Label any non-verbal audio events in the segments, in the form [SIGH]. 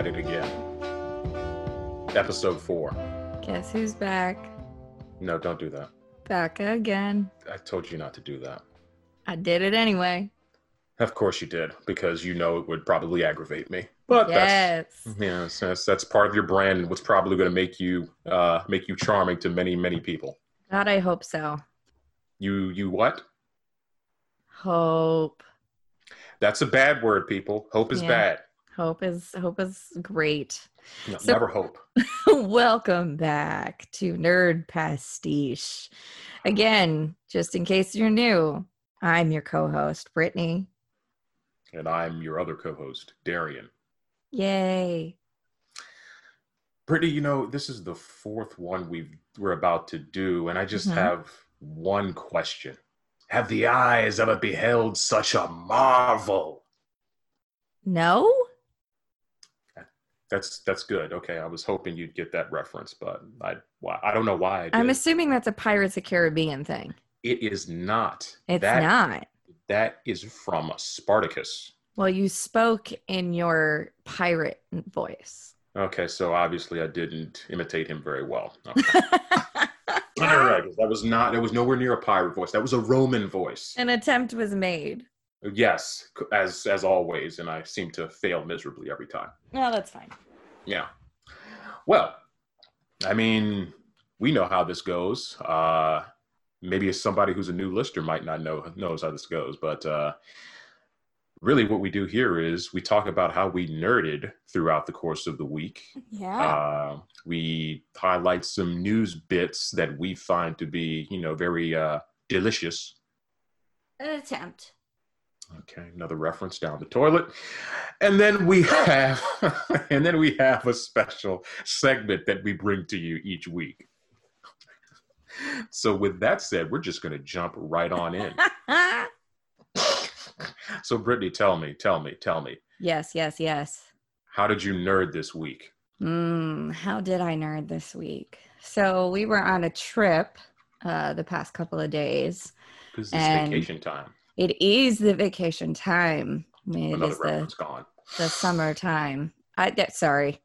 at it again. Episode four. Guess who's back? No, don't do that. Back again. I told you not to do that. I did it anyway. Of course you did, because you know it would probably aggravate me. But yes. that's, that's, that's part of your brand and what's probably going to make you uh, make you charming to many many people. God, I hope so. You you what? Hope. That's a bad word, people. Hope is Yeah. bad. Hope is hope is great. No, So- never hope. [LAUGHS] Welcome back to Nerd Pastiche. Again, just in case you're new, I'm your co-host, Brittany. And I'm your other co-host, Darian. Yay. Brittany, you know, this is the fourth one we've we're about to do, and I just Mhm. have one question. Have the eyes ever beheld such a marvel? No? That's that's good. Okay, I was hoping you'd get that reference, but I I don't know why I. I'm assuming that's a Pirates of Caribbean thing. it is not. It's That- not. That is from Spartacus. Well, you spoke in your pirate voice. Okay, so obviously I didn't imitate him very well. [LAUGHS] Okay. All right, that was not. That was nowhere near a pirate voice. That was a Roman voice. An attempt was made. Yes, as as always, and I seem to fail miserably every time. No, that's fine. Yeah. Well, I mean, we know how this goes. Uh, maybe somebody who's a new listener might not know knows how this goes, but uh, really, what we do here is we talk about how we nerded throughout the course of the week. Yeah. Uh, we highlight some news bits that we find to be, you know, very uh, delicious. An attempt. Okay, another reference down the toilet. And then we have [LAUGHS] and then we have a special segment that we bring to you each week. So with that said, we're just going to jump right on in. [LAUGHS] So Brittany, tell me, tell me, tell me. yes, yes, yes. How did you nerd this week? Mm, how did I nerd this week? So we were on a trip uh, the past couple of days. Because it's And- vacation time. It is the vacation time. I mean, it Another is the, gone. the summertime. I yeah, sorry.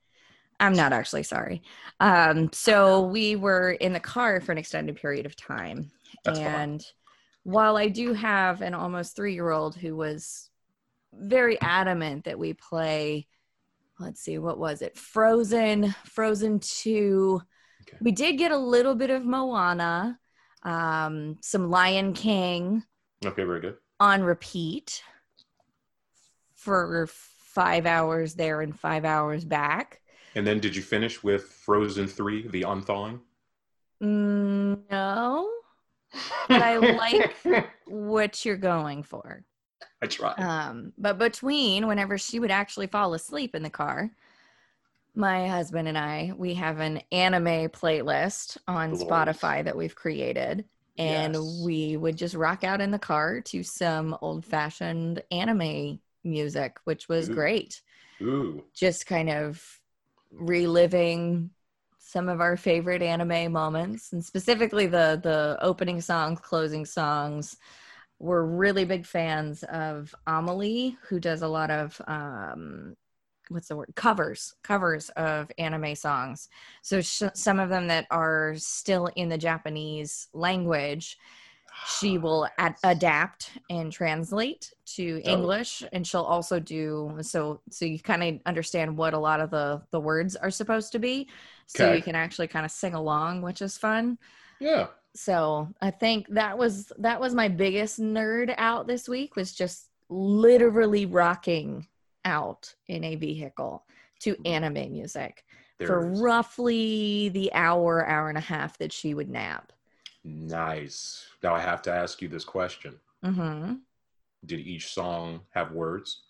I'm not actually sorry. Um, so we were in the car for an extended period of time. That's fine. and while I do have an almost three year old who was very adamant that we play, let's see, what was it? Frozen, Frozen 2. Okay. We did get a little bit of Moana, um, some Lion King Okay, very good. On repeat for five hours there and five hours back. And then did you finish with Frozen 3, The Unthawing? Mm, no, [LAUGHS] But I like- what you're going for. I tried. Um, but between whenever she would actually fall asleep in the car, my husband and I, we have an anime playlist on. Spotify that we've created. And Yes. we would just rock out in the car to some old fashioned anime music, which was Ooh. great. Ooh. Just kind of reliving some of our favorite anime moments and specifically the the opening songs, closing songs. We're really big fans of AmaLee, who does a lot of um what's the word covers covers of anime songs so sh- some of them that are still in the japanese language she ah, will ad- adapt and translate to Oh. english and she'll also do so so you kind of understand what a lot of the the words are supposed to be so Okay. you can actually kind of sing along which is fun Yeah. so i think that was that was my biggest nerd out this week was just literally rocking out in a vehicle to anime music for roughly the hour hour and a half that she would nap Nice. Now I have to ask you this question. hmm Did each song have words?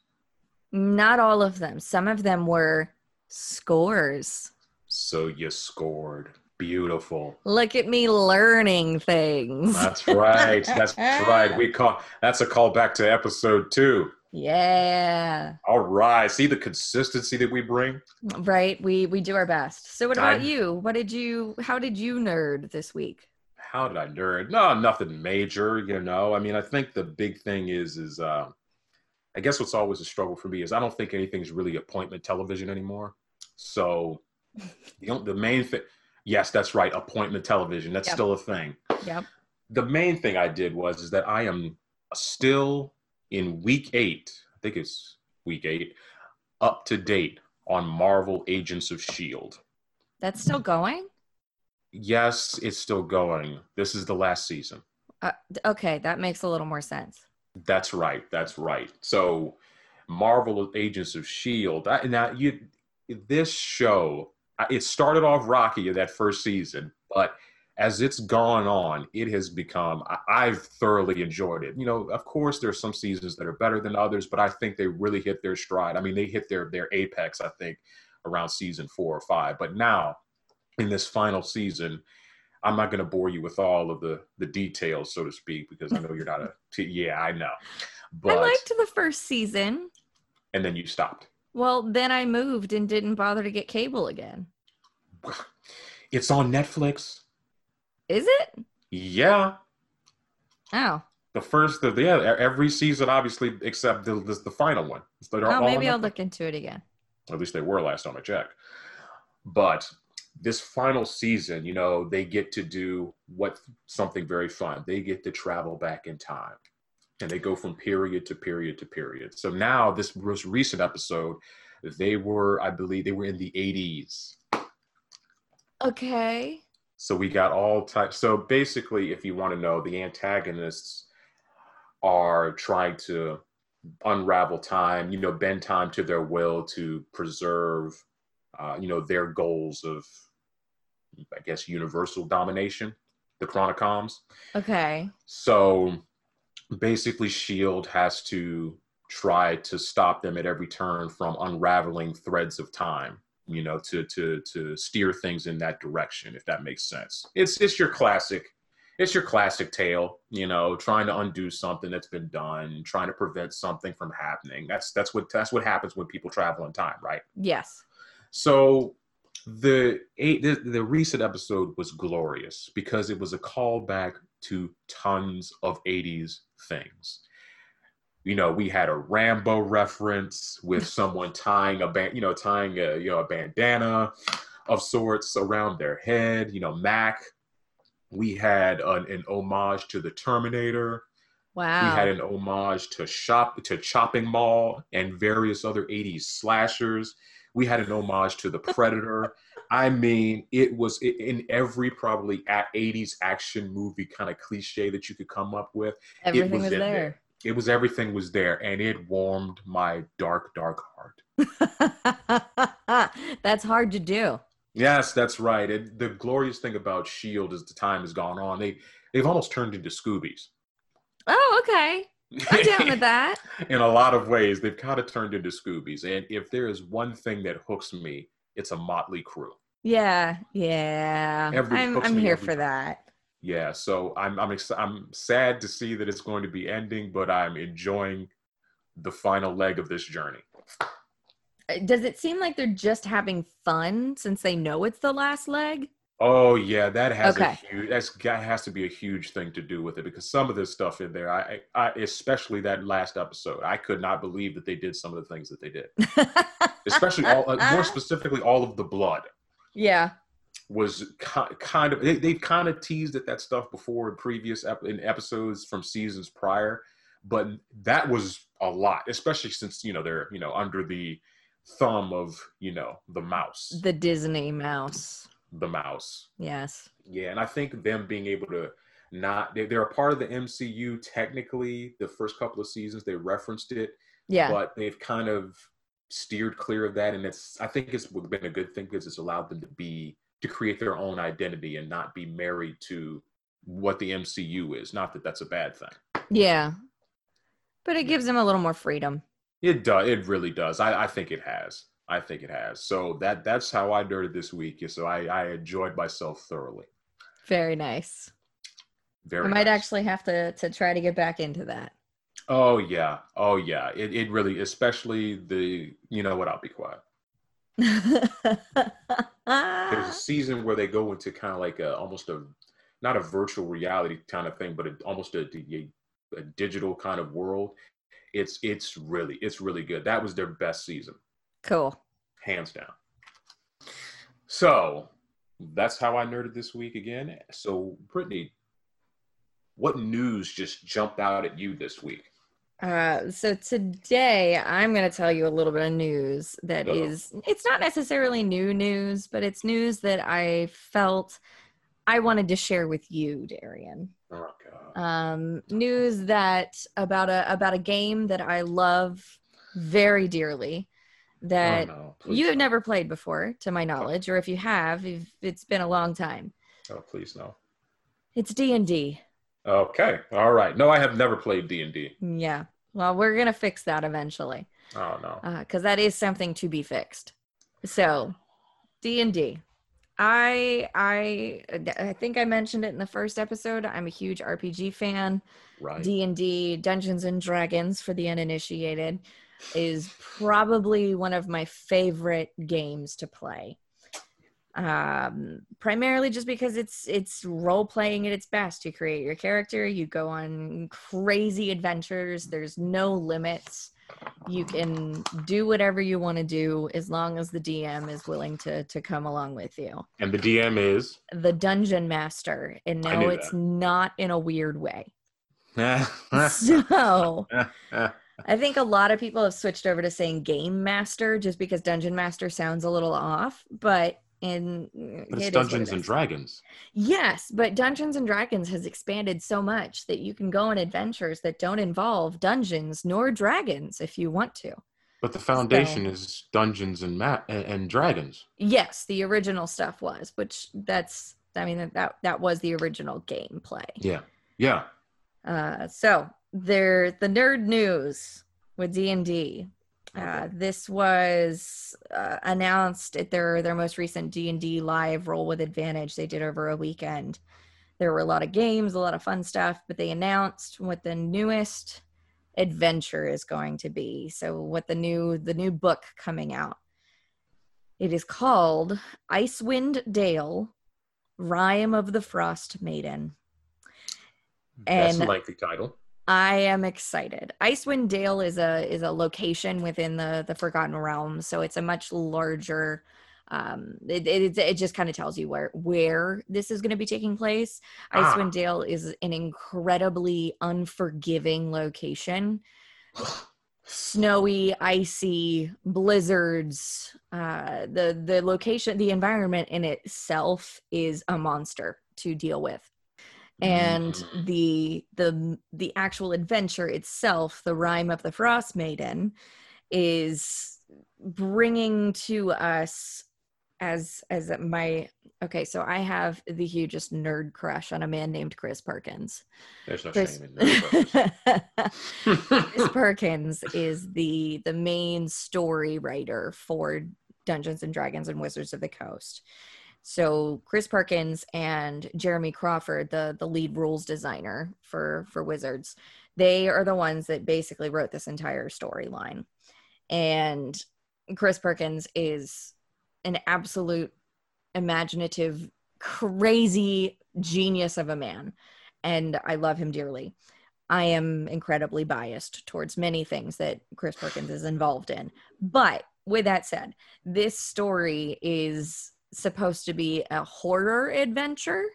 not all of them some of them were scores So you scored. Beautiful. look at me learning things That's right. That's right. [LAUGHS] We call that's a call back to episode two. Yeah All right. See the consistency that we bring? right we we do our best so what about I- you what did you how did you nerd this week How did I nerd? No, nothing major, you know. I mean, I think the big thing is is uh I guess what's always a struggle for me is I don't think anything's really appointment television anymore. So [LAUGHS] know, the main thing, yes, that's right, appointment television. That's Yep. still a thing. Yep. The main thing I did was is that I am still in week eight. I think it's week eight, up to date on Marvel Agents of Shield. That's still going? Yes, it's still going. This is the last season. Uh, okay, that makes a little more sense. That's right. That's right. So, Marvel Agents of Shield. I, now, you this show it started off rocky in that first season, but as it's gone on, it has become. I, I've thoroughly enjoyed it. You know, of course, there's some seasons that are better than others, but I think they really hit their stride. I mean, they hit their their apex. I think around season four or five. But now, in this final season, I'm not going to bore you with all of the the details, so to speak, because I know you're not a. [LAUGHS] T- yeah, I know. But I liked the first season. and then you stopped. Well, then I moved and didn't bother to get cable again. It's on Netflix. Is it? Yeah, Oh, the first, the yeah, every season, obviously, except the the, the final one. They're oh maybe I'll look into it again. At least they were last time I checked. But this final season, you know, they get to do what something very fun. They get to travel back in time. And they go from period to period to period. So now this most recent episode, they were, I believe, they were in the 80s. Okay. So we got all types. So basically, if you want to know, the antagonists are trying to unravel time, you know, bend time to their will to preserve, uh, you know, their goals of, I guess, universal domination, the Chronicoms. Okay. So basically, Shield has to try to stop them at every turn from unraveling threads of time. You know, to to to steer things in that direction, if that makes sense. It's it's your classic, it's your classic tale. You know, trying to undo something that's been done, trying to prevent something from happening. That's that's what that's what happens when people travel in time, right? Yes. So the eight the, the recent episode was glorious because it was a callback to tons of 80s things. You know, we had a Rambo reference with [LAUGHS] someone tying a band, you know, tying a you know a bandana of sorts around their head. You know, Mac. We had an, an homage to the Terminator. Wow. We had an homage to shop to Chopping Mall and various other 80s slashers. We had an homage to the [LAUGHS] Predator. I mean, it was in every probably at 80s action movie kind of cliche that you could come up with. Everything was was, in there. It was everything was there, and it warmed my dark, dark heart. [LAUGHS] That's hard to do. Yes, that's right. And the glorious thing about Shield is the time has gone on. They they've almost turned into Scoobies. Oh, okay. I'm down with that. [LAUGHS] [LAUGHS] in a lot of ways, they've kind of turned into Scoobies. And if there is one thing that hooks me, it's a motley crew. Yeah, yeah. Every I'm I'm here for time. that. Yeah, so I'm I'm ex- I'm sad to see that it's going to be ending, but I'm enjoying the final leg of this journey. Uh, Does it seem like they're just having fun since they know it's the last leg? Oh yeah, that has Okay. a huge that's that has to be a huge thing to do with it because some of this stuff in there, I, I especially that last episode, I could not believe that they did some of the things that they did. [LAUGHS] Especially all uh, more [LAUGHS] specifically, all of the blood. yeah. Was kind of they, they've kind of teased at that stuff before in previous ep- in episodes from seasons prior but that was a lot especially since you know they're you know under the thumb of you know the mouse The Disney mouse. the mouse Yes. yeah and i think them being able to not they, they're a part of the mcu technically the first couple of seasons they referenced it Yeah. but they've kind of steered clear of that and it's i think it's been a good thing because it's allowed them to be to create their own identity and not be married to what the mcu is not that that's a bad thing Yeah. But it gives them a little more freedom. it does it really does i, I think it has i think it has so that that's how i nerded this week so i i enjoyed myself thoroughly Very nice. very I might nice. actually have to to try to get back into that. oh yeah oh yeah it, it really especially the you know what i'll be quiet [LAUGHS] there's a ah. season where they go into kind of like a almost a not a virtual reality kind of thing, but a, almost a, a, a digital kind of world. It's it's really it's really good. That was their best season, Cool. hands down. So that's how I nerded this week again. So Brittany, what news just jumped out at you this week? Uh, so today I'm going to tell you a little bit of news that Uh-oh. is, it's not necessarily new news, but it's news that I felt I wanted to share with you, Darian. Oh God. Um, news that about a about a game that I love very dearly that oh, no. You have never played before, to my knowledge, or if you have, if it's been a long time. Oh, please no. It's D and D. Okay. All right. No, I have never played D and D. Yeah. Well, we're gonna fix that eventually. Oh no. Uh, because that is something to be fixed. So, D and D. I I I think I mentioned it in the first episode. I'm a huge RPG fan. Right. D and D, Dungeons and Dragons for the uninitiated, is probably one of my favorite games to play. Um, primarily just because it's it's role playing at its best. You create your character, you go on crazy adventures. There's no limits. You can do whatever you want to do as long as the DM is willing to to come along with you. and the DM is. The dungeon master, and no, it's that. not in a weird way. [LAUGHS] [LAUGHS] So [LAUGHS] I think a lot of people have switched over to saying game master just because dungeon master sounds a little off, but in but it's what Dungeons it and. Dragons. Yes, but Dungeons and Dragons has expanded so much that you can go on adventures that don't involve dungeons nor dragons if you want to. But the foundation is Dungeons and, Ma- and, Dragons. Yes, the original stuff was, which that's I mean that that was the original gameplay. Yeah. Yeah. Uh, so there, the nerd news with D and D. Uh, this was uh, announced at their their most recent D and D live roll with advantage they did over a weekend. There were a lot of games, a lot of fun stuff, but they announced what the newest adventure is going to be. So what the new the new book coming out. It is called Icewind Dale, Rhyme of the Frost Maiden. That's a And- lengthy title. I am excited. Icewind Dale is a is a location within the the Forgotten Realms, so it's a much larger. Um, it it, it just kind of tells you where where this is going to be taking place. Ah. Icewind Dale is an incredibly unforgiving location. [SIGHS] Snowy, icy blizzards. Uh, the the location, the environment in itself is a monster to deal with and Mm. the the the actual adventure itself the rhyme of the frost maiden is bringing to us as as my okay so i have the hugest nerd crush on a man named chris perkins There's no chris, shame in that. [LAUGHS] chris [LAUGHS] perkins is the the main story writer for dungeons and dragons and wizards of the coast so Chris Perkins and Jeremy Crawford, the the lead rules designer for for Wizards, they are the ones that basically wrote this entire storyline. And Chris Perkins is an absolute imaginative, crazy genius of a man, and I love him dearly. I am incredibly biased towards many things that Chris Perkins is involved in. But with that said, this story is supposed to be a horror adventure.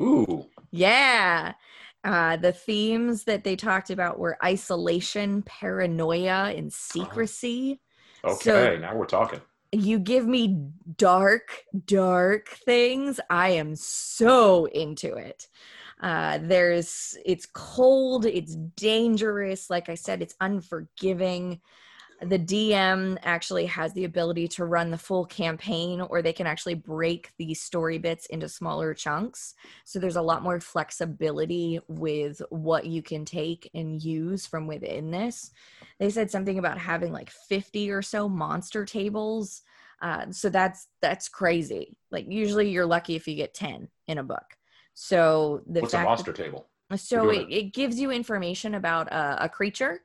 Ooh. Yeah. Uh, the themes that they talked about were isolation, paranoia, and secrecy. Okay. So- now we're talking. You give me dark, dark things. I am so into it. Uh, there's, it's cold, it's dangerous. Like I said, it's unforgiving. The DM actually has the ability to run the full campaign, or they can actually break these story bits into smaller chunks. So there's a lot more flexibility with what you can take and use from within this. They said something about having like 50 or so monster tables. Uh, so that's that's crazy. Like usually you're lucky if you get 10 in a book. So the What's a monster table? so it, it gives you information about a creature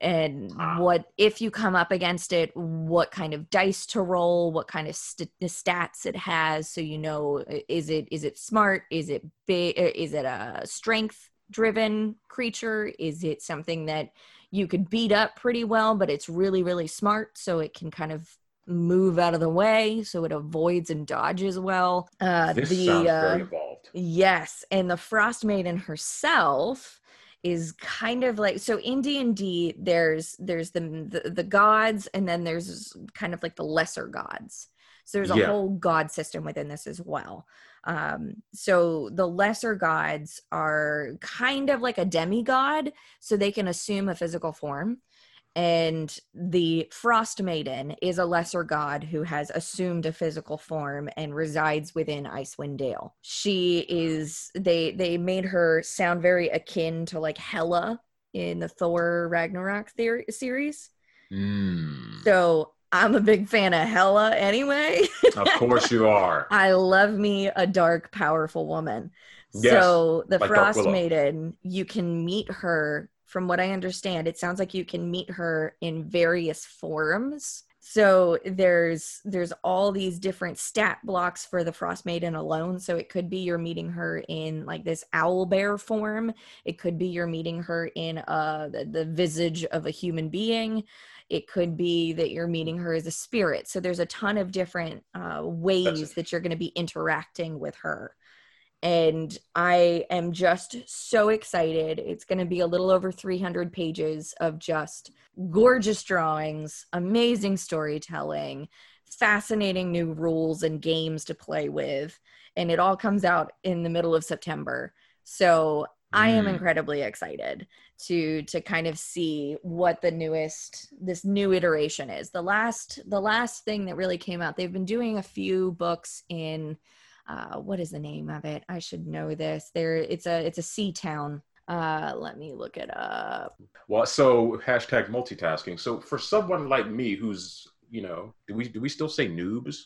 and Ah. what if you come up against it what kind of dice to roll what kind of st- stats it has so you know is it is it smart is it big is it a strength driven creature is it something that you could beat up pretty well, but it's really, really smart. So it can kind of move out of the way so it avoids and dodges well. Uh, this the, sounds uh, very evolved. Yes. And the Frost Maiden herself is kind of like so in D&D there's there's the, the, the gods and then there's kind of like the lesser gods. So there's a yeah. whole god system within this as well. Um, so the lesser gods are kind of like a demigod, so they can assume a physical form. And the Frost Maiden is a lesser god who has assumed a physical form and resides within Icewind Dale. She is they they made her sound very akin to like Hela in the Thor Ragnarok theory, series. Mm. So I'm a big fan of Hela anyway. of course you are. [LAUGHS] I love me a dark, powerful woman. Yes, so the like Frost Maiden, you can meet her. From what I understand, it sounds like you can meet her in various forms. So there's there's all these different stat blocks for the Frost Maiden alone. So it could be you're meeting her in like this owl bear form. It could be you're meeting her in uh the, the visage of a human being it could be that you're meeting her as a spirit so there's a ton of different uh, ways that you're going to be interacting with her and i am just so excited it's going to be a little over 300 pages of just gorgeous drawings amazing storytelling fascinating new rules and games to play with and it all comes out in the middle of september so I am mm. incredibly excited to to kind of see what the newest this new iteration is. The last the last thing that really came out, they've been doing a few books in uh, what is the name of it? I should know this. There it's a it's a sea town. Uh, let me look it up. Well, so hashtag multitasking. So for someone like me who's you know, do we do we still say noobs?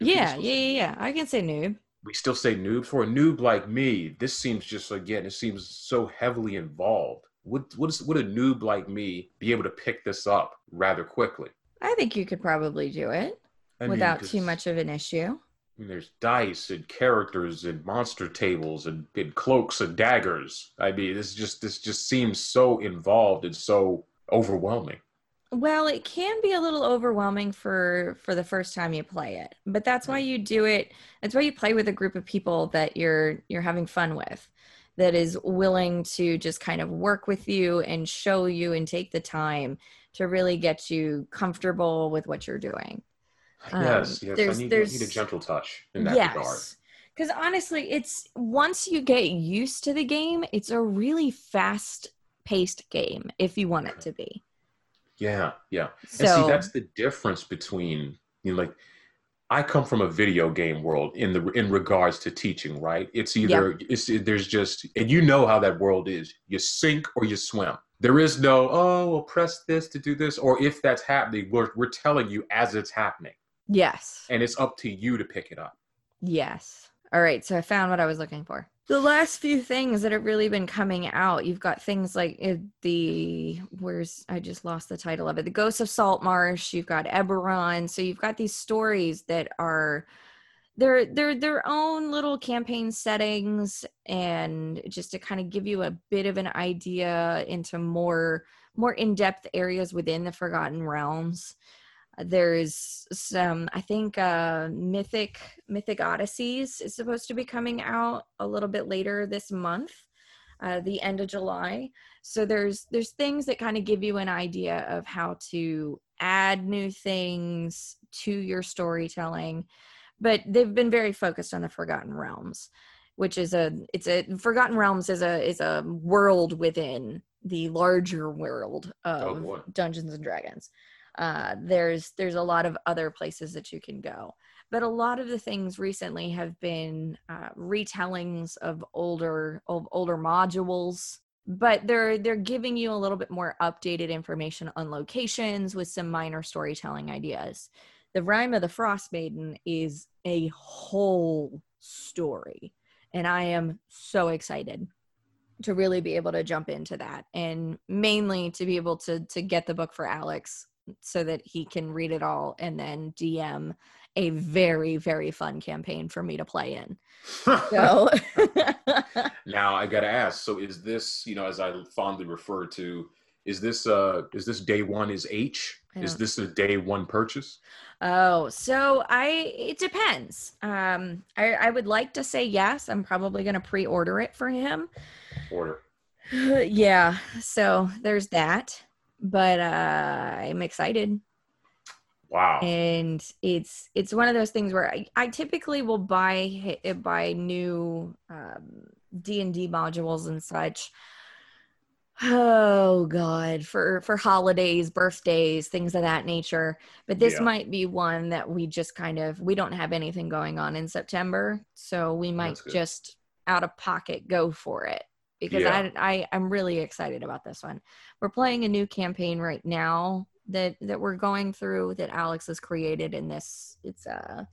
yeah, yeah, yeah, yeah. I can say noob we still say noob for a noob like me this seems just again it seems so heavily involved would would, would a noob like me be able to pick this up rather quickly i think you could probably do it I without mean, too much of an issue there's dice and characters and monster tables and, and cloaks and daggers. I mean, this just this just seems so involved and so overwhelming. Well, it can be a little overwhelming for for the first time you play it, but that's why you do it. That's why you play with a group of people that you're you're having fun with, that is willing to just kind of work with you and show you and take the time to really get you comfortable with what you're doing. Yes, um, yes, there's, I need, there's, I need a gentle touch in that yes. regard. Because honestly, it's once you get used to the game, it's a really fast paced game if you want it to be. Yeah, yeah. So, and see, that's the difference between you know, like I come from a video game world in the in regards to teaching, right? It's either yep. it's there's just and you know how that world is. You sink or you swim. There is no oh, well, press this to do this, or if that's happening, we're we're telling you as it's happening. Yes. And it's up to you to pick it up. Yes. All right. So I found what I was looking for the last few things that have really been coming out you've got things like eh, the where's i just lost the title of it the ghosts of Salt Marsh. you've got eberron so you've got these stories that are they're they're their own little campaign settings and just to kind of give you a bit of an idea into more more in-depth areas within the forgotten realms there's some i think uh mythic mythic odysseys is supposed to be coming out a little bit later this month uh the end of july. So there's there's things that kind of give you an idea of how to add new things to your storytelling but they've been very focused on the forgotten realms which is a it's a forgotten realms is a is a world within the larger world of oh dungeons and dragons uh, there's there's a lot of other places that you can go. But a lot of the things recently have been uh, retellings of older of older modules but they're they're giving you a little bit more updated information on locations with some minor storytelling ideas. The rhyme of the frost maiden is a whole story and i am so excited to really be able to jump into that and mainly to be able to to get the book for alex so that he can read it all and then DM a very very fun campaign for me to play in. So [LAUGHS] now I got to ask, so is this, you know, as I fondly refer to Is this uh is this day one is H? Is this a day one purchase? Oh, so I it depends. Um, I I would like to say yes. I'm probably gonna pre-order it for him. Order. [SIGHS] yeah, so there's that. But uh I'm excited. Wow. and it's it's one of those things where I, I typically will buy buy new um, D and D modules and such. Oh God, for for holidays, birthdays, things of that nature. But this Yeah. might be one that we just kind of we don't have anything going on in September, so we might just out of pocket go for it because Yeah. I, I I'm really excited about this one. We're playing a new campaign right now that that we're going through that Alex has created in this. It's uh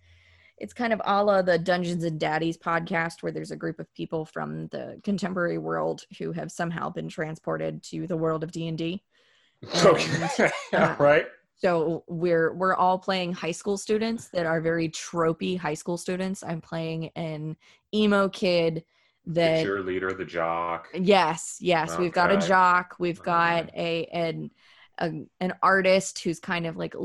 it's kind of a la the Dungeons and Daddies podcast where there's a group of people from the contemporary world who have somehow been transported to the world of D and D. [LAUGHS] Okay. [LAUGHS] uh, right. So we're we're all playing high school students that are very tropey high school students. I'm playing an emo kid The that cheerleader, the jock. Yes, yes. We've got a jock. We've got a an a, an artist who's kind of like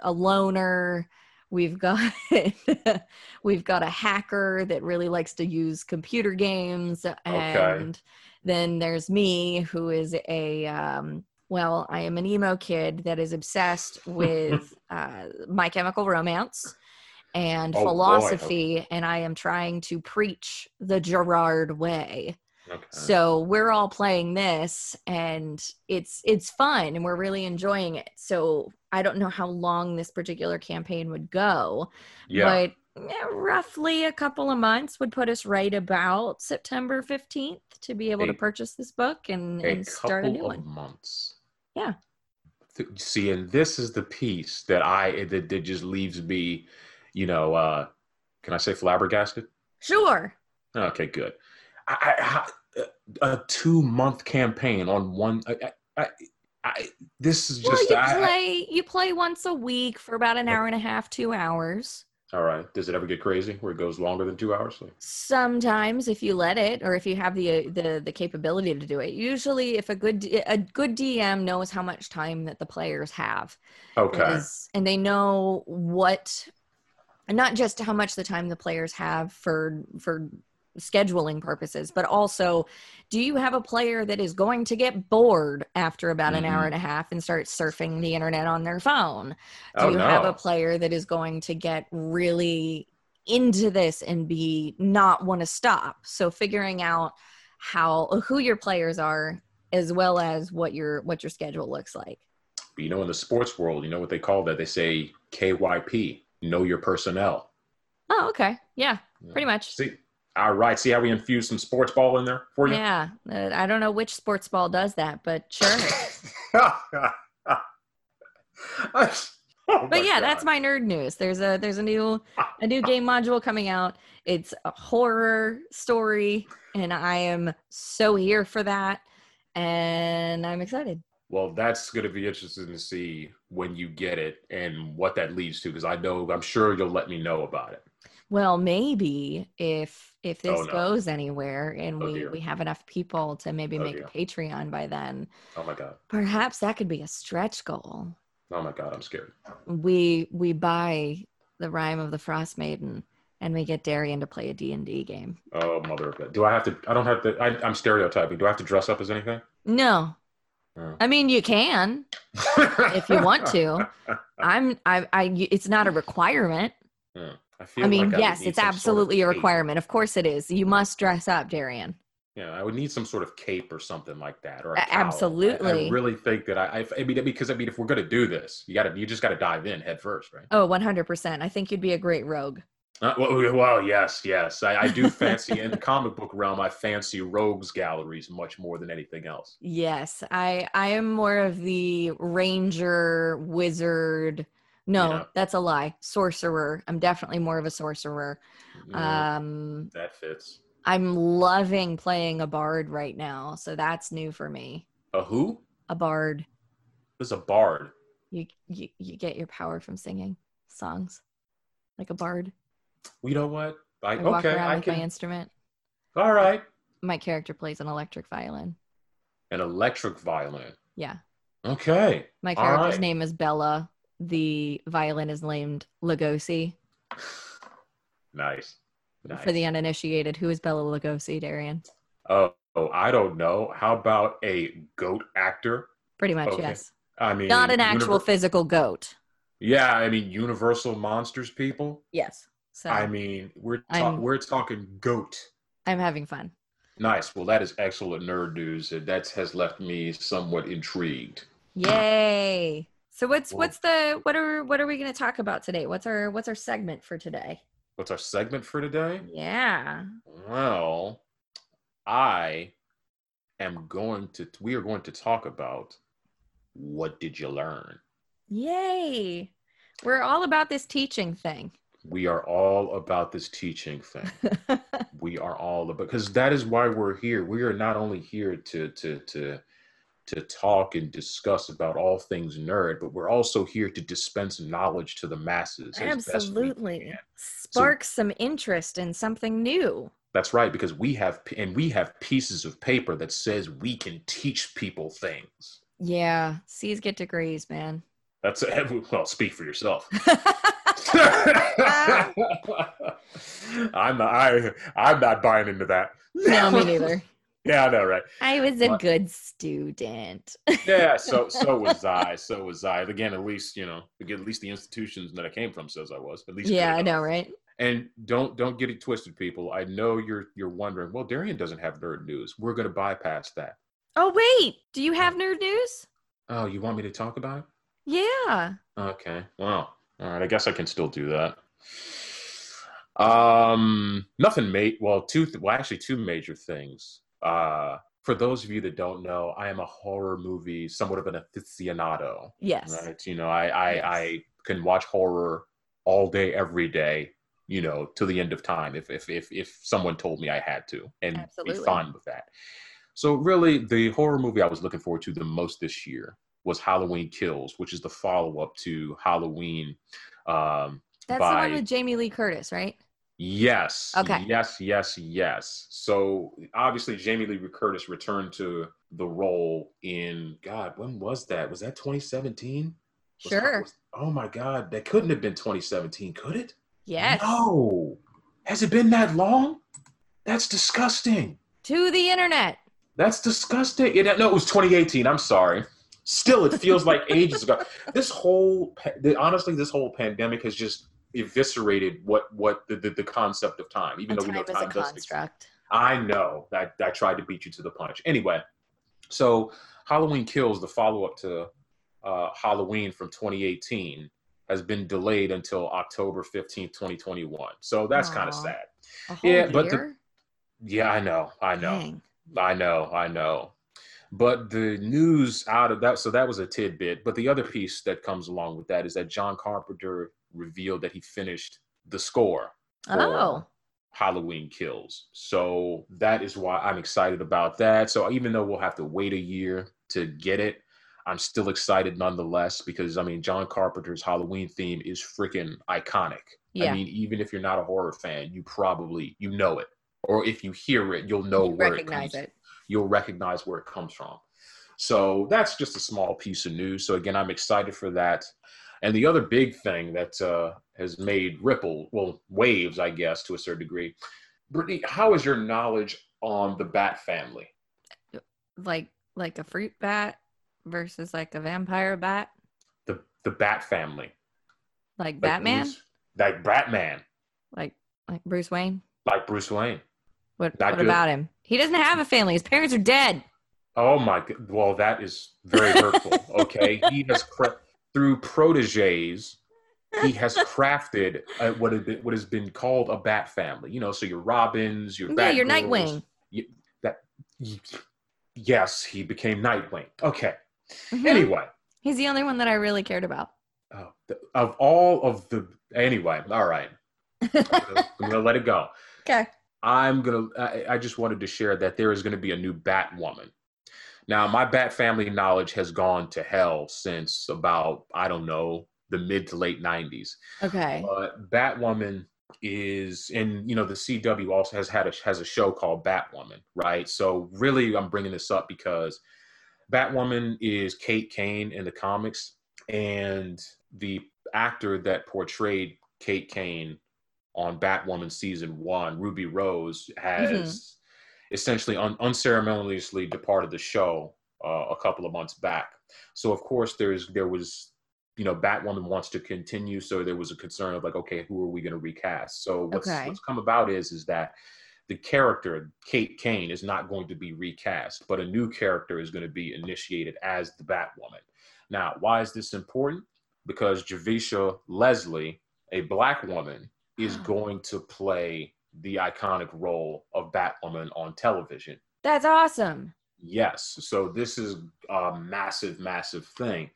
a loner. We've got [LAUGHS] we've got a hacker that really likes to use computer games, and then there's me who is a um, well, I am an emo kid that is obsessed [LAUGHS] with uh, My Chemical Romance and Oh, boy. philosophy, and I am trying to preach the Gerard way. Okay. So we're all playing this and it's it's fun and we're really enjoying it. So I don't know how long this particular campaign would go, yeah. but eh, roughly a couple of months would put us right about September 15th to be able to purchase this book and, a and start a new one. months. Yeah. See, and this is the piece that I that, that just leaves me, you know, uh can I say flabbergasted? Sure. Okay, good. I, I, I- a two month campaign on one. I, this is just. Well, you play you play once a week for about an hour and a half, 2 hours. all right. Does it ever get crazy where it goes longer than two hours? Sometimes if you let it or if you have the the the capability to do it usually if a good a good dm knows how much time that the players have okay. is- and they know what and not just how much the time the players have for for scheduling purposes but also do you have a player that is going to get bored after about an hour Mhm. and a half and start surfing the internet on their phone do oh you no. have a player that is going to get really into this and be not want to stop so figuring out how who your players are as well as what your what your schedule looks like you know, in the sports world, you know what they call that? They say KYP, know your personnel. oh okay. Yeah pretty much. See, all right. See how we infused some sports ball in there for you? yeah uh, i don't know which sports ball does that but sure. [LAUGHS] [LAUGHS] Oh but yeah that's my nerd news. There's a there's a new a new game module coming out. It's a horror story and i am so here for that and i'm excited Well, that's going to be interesting to see when you get it and what that leads to, because I know I'm sure you'll let me know about it. Well, maybe if if this Oh, no. goes anywhere and Oh, we dear. we have enough people to maybe Oh, make dear. a Patreon by then, Oh my god. perhaps that could be a stretch goal. Oh my god. I'm scared. We we buy the Rhyme of the Frost Maiden and we get Darian to play a D&D game. Oh mother of God. Do I have to? I don't have to. I, I'm stereotyping. Do I have to dress up as anything? No. Oh. I mean, you can. If you want to. [LAUGHS] I'm I I it's not a requirement. Yeah. I feel. I mean, like yes, need it's some sort of absolutely a requirement. Of course it is. You must dress up, Darian. Yeah, I would need some sort of cape or something like that, or a A- cowl. I- I, really think that I, I, I mean, because I mean, if we're gonna do this, you gotta, you just gotta dive in head first, right? Oh, 100%. I think you'd be a great rogue. Uh, well, well, yes, yes, I, I do fancy in the [LAUGHS] comic book realm. I fancy rogues galleries much more than anything else. Yes, I I am more of the ranger wizard. No, Yeah. that's a lie. Sorcerer. I'm definitely more of a sorcerer. Yeah, Um that fits. I'm loving playing a bard right now, so that's new for me. A who? A bard. There's a bard. You you you get your power from singing songs. Like a bard. You know what? I, I walk okay, around I with my can. instrument. All right, My character plays an electric violin. an electric violin. Yeah. Okay. My character's right. name is Bella. The violin is named Lugosi. [SIGHS] Nice. Nice. For the uninitiated, who is Bela Lugosi, Darian? oh, oh, I don't know. How about a goat actor? Pretty much, Okay. yes. I mean, Not an actual univer- physical goat. yeah, I mean, Universal Monsters people. Yes. So I mean, we're ta- we're talking goat. I'm having fun. Nice. Well, that is excellent nerd news. That has left me somewhat intrigued. Yay! So what's what's the what are what are we going to talk about today? What's our what's our segment for today? What's our segment for today? Yeah. Well, I am going to. We are going to talk about what did you learn. Yay! We're all about this teaching thing. We are all about this teaching thing. [LAUGHS] we are all about because that is why we're here. We are not only here to to to to talk and discuss about all things nerd, but we're also here to dispense knowledge to the masses. as best we Absolutely. Spark some interest in something new. That's right, because we have and we have pieces of paper that says we can teach people things. Yeah, C's get degrees, man. That's [LAUGHS] well, speak for yourself. [LAUGHS] I'm not. I, I'm not buying into that. no, me neither. [LAUGHS] Yeah, I know, right? I was a good student. Yeah, so [LAUGHS] so was I. So was I. Again, at least you know, again, at least the institutions that I came from says I was. At least yeah, I know, right? And don't don't get it twisted, people. I know you're you're wondering. Well, Darian doesn't have nerd news. We're going to bypass that. Oh wait, do you have nerd news? Oh, you want me to talk about it? Yeah. Okay. Well, all right. I guess I can still do that. Um, nothing mate. Well, two. Th- well, actually, two major things. Uh, for those of you that don't know, I am a horror movie, somewhat of an aficionado. Yes. Right. You know, I I, Yes. I can watch horror all day, every day. You know, to the end of time, if if if if someone told me I had to, and Absolutely. be fine with that. So really, the horror movie I was looking forward to the most this year was Halloween Kills, which is the follow up to Halloween. Um, That's by the one with Jamie Lee Curtis, right? yes, Okay. yes, yes, yes. So obviously, Jamie Lee Curtis returned to the role in God. When was that? Was that 2017? Was- Sure. was- oh my God, that couldn't have been 2017, could it? Yes. No. Has it been that long? That's disgusting. To the internet. That's disgusting. It, no, it was 2018. I'm sorry. Still, it feels like ages ago. This whole, honestly, this whole pandemic has just eviscerated what what the, the, the concept of time. Even And though we know time is a doesn't exist. construct. I know that I tried to beat you to the punch. Anyway, so Halloween Kills, the follow up to uh, Halloween from 2018, has been delayed until October 15th, 2021. So that's kind of sad. Yeah, but the- Yeah, I know. I know. Dang. I know, I know. But the news out of that, so that was a tidbit. But the other piece that comes along with that is that John Carpenter revealed that he finished the score for Oh. Halloween Kills. So that is why I'm excited about that. So even though we'll have to wait a year to get it, I'm still excited nonetheless because I mean, John Carpenter's Halloween theme is freaking iconic. Yeah. I mean, even if you're not a horror fan, you probably you know it, or if you hear it, you'll know You where recognize it comes it. You'll recognize where it comes from. So that's just a small piece of news. So again, I'm excited for that. And the other big thing that uh, has made ripple, well, waves, I guess, to a certain degree. Brittany, how is your knowledge on the bat family? Like like a fruit bat versus like a vampire bat. The the bat family, Like Like Batman. Bruce- like Batman, Like like Bruce Wayne. like Bruce Wayne. What, what about him? He doesn't have a family. His parents are dead. Oh my! Well, that is very hurtful. [LAUGHS] Okay, he has cra- through proteges. He has crafted uh, what has been what has been called a bat family. You know, so your Robins, your Yeah, your Nightwing. y- that y- yes, he became Nightwing. Okay. Mhm. Anyway, He's the only one that I really cared about. oh, the, of all of the anyway, all right, [LAUGHS] I'm gonna let it go. Okay. I'm gonna. I, I just wanted to share that there is going to be a new Batwoman. Now, my Bat family knowledge has gone to hell since about I don't know the mid to late '90s. Okay. But Batwoman is, and you know, the CW also has had a has a show called Batwoman, right? So really, I'm bringing this up because Batwoman is Kate Kane in the comics, and the actor that portrayed Kate Kane on Batwoman season one, Ruby Rose, has mm-hmm. essentially un- unceremoniously departed the show uh, a couple of months back. So of course there's there was you know Batwoman wants to continue, so there was a concern of like, okay, who are we going to recast? So what's, okay. what's come about is is that the character Kate Kane is not going to be recast, but a new character is going to be initiated as the Batwoman. Now, why is this important? Because Javicia Leslie, a black woman, is going to play the iconic role of Batwoman on television. That's awesome. Yes. So this is a massive, massive thing.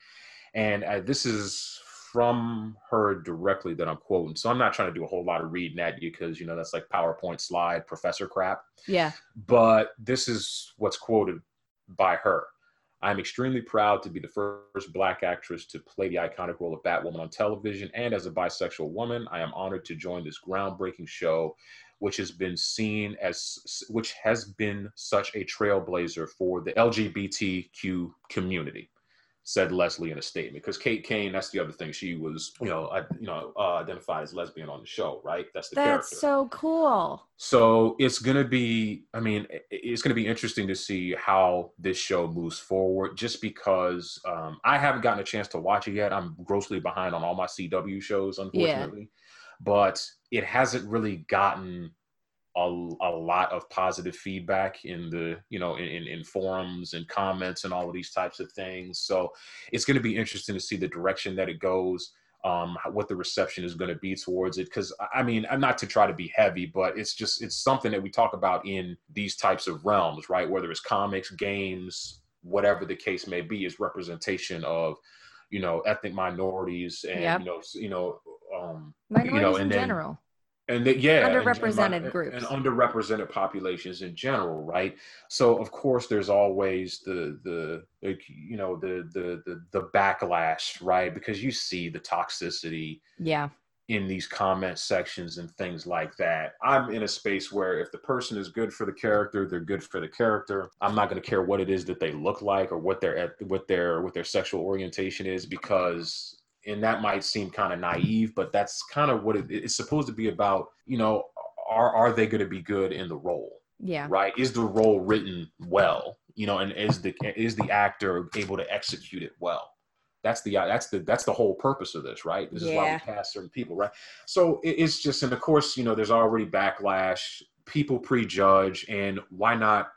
And uh, this is from her directly that I'm quoting. So I'm not trying to do a whole lot of reading at you because, you know, that's like PowerPoint slide professor crap. Yeah. But this is what's quoted by her. I'm extremely proud to be the first Black actress to play the iconic role of Batwoman on television. And as a bisexual woman, I am honored to join this groundbreaking show, which has been seen as, which has been such a trailblazer for the LGBTQ community said Leslie in a statement. Because Kate Kane, that's the other thing. She was, you know, I, you know, uh, identified as lesbian on the show, right? That's the character. that's character. so cool. So it's gonna be. I mean, it's gonna be interesting to see how this show moves forward. Just because um, I haven't gotten a chance to watch it yet. I'm grossly behind on all my CW shows, unfortunately. Yeah. But it hasn't really gotten a, a lot of positive feedback in the you know in, in forums and comments and all of these types of things. So it's going to be interesting to see the direction that it goes um, what the reception is going to be towards it. Because i mean I'm not to try to be heavy but it's just it's something that we talk about in these types of realms right? Whether it's comics games whatever the case may be is representation of you know ethnic minorities and yep. you know you know um minorities you know, in then, general and the, yeah underrepresented and, groups. and underrepresented populations in general right? So of course there's always the the you know the, the the the backlash right? Because you see the toxicity yeah. in these comment sections and things like that. I'm in a space where if the person is good for the character they're good for the character. I'm not going to care what it is that they look like or what their what their what their sexual orientation is because and that might seem kind of naive, but that's kind of what it, it's supposed to be about. You know, are are they going to be good in the role? Yeah. Right. Is the role written well? You know, and is the is the actor able to execute it well? That's the uh, that's the that's the whole purpose of this, right? This yeah. is why we cast certain people, right? So it, it's just, and of course, you know, there's already backlash. People prejudge, and why not?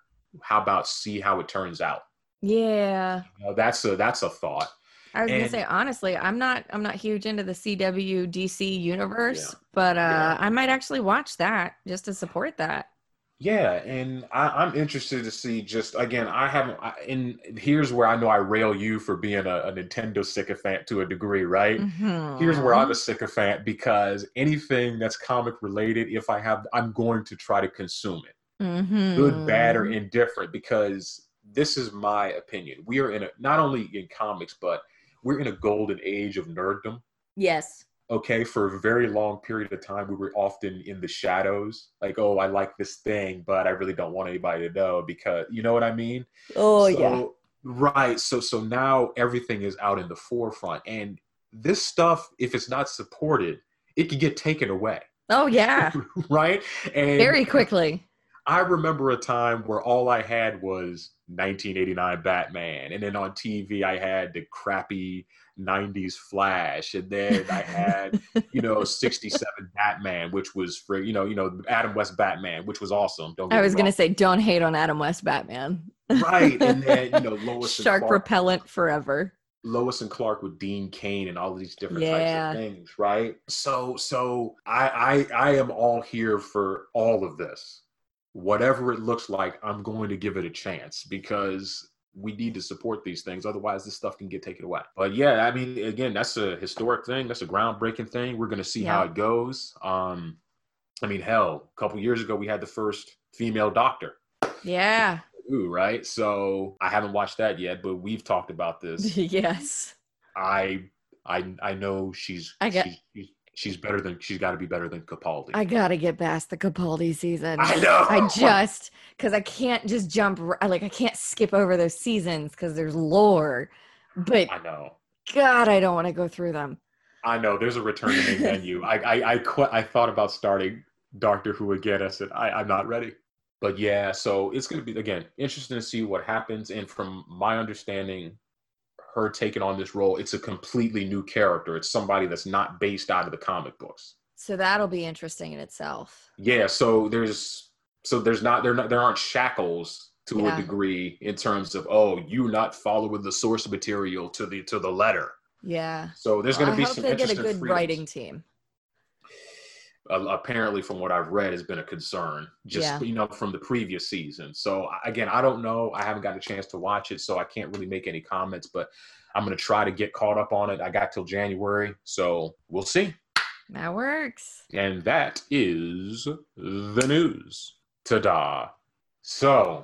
How about see how it turns out? Yeah. You know, that's a that's a thought. I was and, gonna say honestly, I'm not I'm not huge into the CW DC universe, yeah, but uh, yeah. I might actually watch that just to support that. Yeah, and I, am interested to see. Just again, I haven't. I, and here's where I know I rail you for being a, a Nintendo sycophant to a degree, right? Mm-hmm. Here's where I'm a sycophant because anything that's comic related, if I have, I'm going to try to consume it, mm-hmm. good, bad, or indifferent. Because this is my opinion. We are in a not only in comics, but we're in a golden age of nerddom. Yes. Okay, for a very long period of time, we were often in the shadows. Like, oh, I like this thing, but I really don't want anybody to know because you know what I mean. Oh so, yeah. Right. So so now everything is out in the forefront, and this stuff, if it's not supported, it can get taken away. Oh yeah. [LAUGHS] right. And very quickly. I remember a time where all I had was 1989 Batman, and then on TV I had the crappy 90s Flash, and then I had you know [LAUGHS] 67 Batman, which was for you know you know Adam West Batman, which was awesome. Don't I was gonna say don't hate on Adam West Batman. right, and then you know [LAUGHS] Lois shark Clark, repellent forever. Lois and Clark with Dean Cain and all of these different yeah. types of things, right? So so I I I am all here for all of this whatever it looks like, I'm going to give it a chance because we need to support these things. Otherwise, this stuff can get taken away. But yeah, I mean, again, that's a historic thing. That's a groundbreaking thing. We're going to see yeah. how it goes. Um, I mean, hell, a couple years ago, we had the first female doctor. Yeah. Ooh, right. So I haven't watched that yet, but we've talked about this. [LAUGHS] yes. I I I know she's I get she's, She's better than she's got to be better than Capaldi. I gotta get past the Capaldi season. I know. I just because I can't just jump like I can't skip over those seasons because there's lore. But I know. God, I don't want to go through them. I know. There's a return to main menu. I I I, qu- I thought about starting Doctor Who again. I said I, I'm not ready. But yeah, so it's going to be again interesting to see what happens. And from my understanding, her taking on this role, it's a completely new character. It's somebody that's not based out of the comic books. So that'll be interesting in itself. Yeah, so there's so there's not there not there aren't shackles to Yeah. a degree in terms of oh you not following the source material to the to the letter. Yeah. So there's Well, going to be I hope some they get a good freedoms. writing team. Uh, apparently from what I've read has been a concern just Yeah. you know from the previous season. So again, I don't know. I haven't got a chance to watch it, so I can't really make any comments. But I'm gonna try to get caught up on it. I got till January, so we'll see. That works. And that is the news. Ta-da! So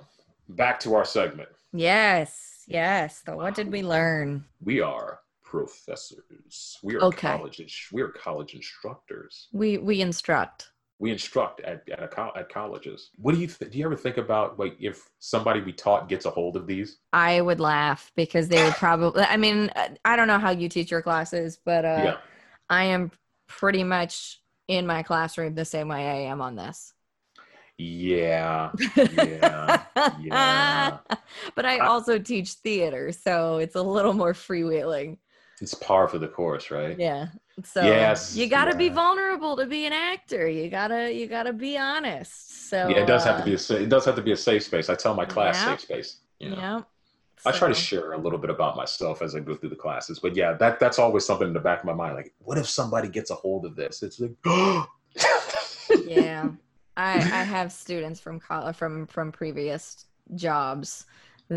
back to our segment. Yes. Yes. So what did we learn? We are professors. We are Okay. college. We are college instructors. We we instruct. we instruct at at, co- at colleges. What do you th- do? You ever think about like if somebody we taught gets a hold of these? I would laugh because they would probably. I mean, I don't know how you teach your classes, but uh, yeah, I am pretty much in my classroom the same way I am on this. yeah, [LAUGHS] yeah, yeah. but I I- also teach theater, so it's a little more freewheeling. It's par for the course, right? Yeah. So Yes, you got to be vulnerable to be an actor. You gotta you gotta be honest. So Yeah, it does have to uh, be a it does have to be a safe space. I tell my class Yeah. safe space. You know? yeah. I try to share a little bit about myself as I go through the classes, but yeah, that that's always something in the back of my mind. Like, what if somebody gets a hold of this? It's like, [GASPS] yeah i i [LAUGHS] have students from college from from previous jobs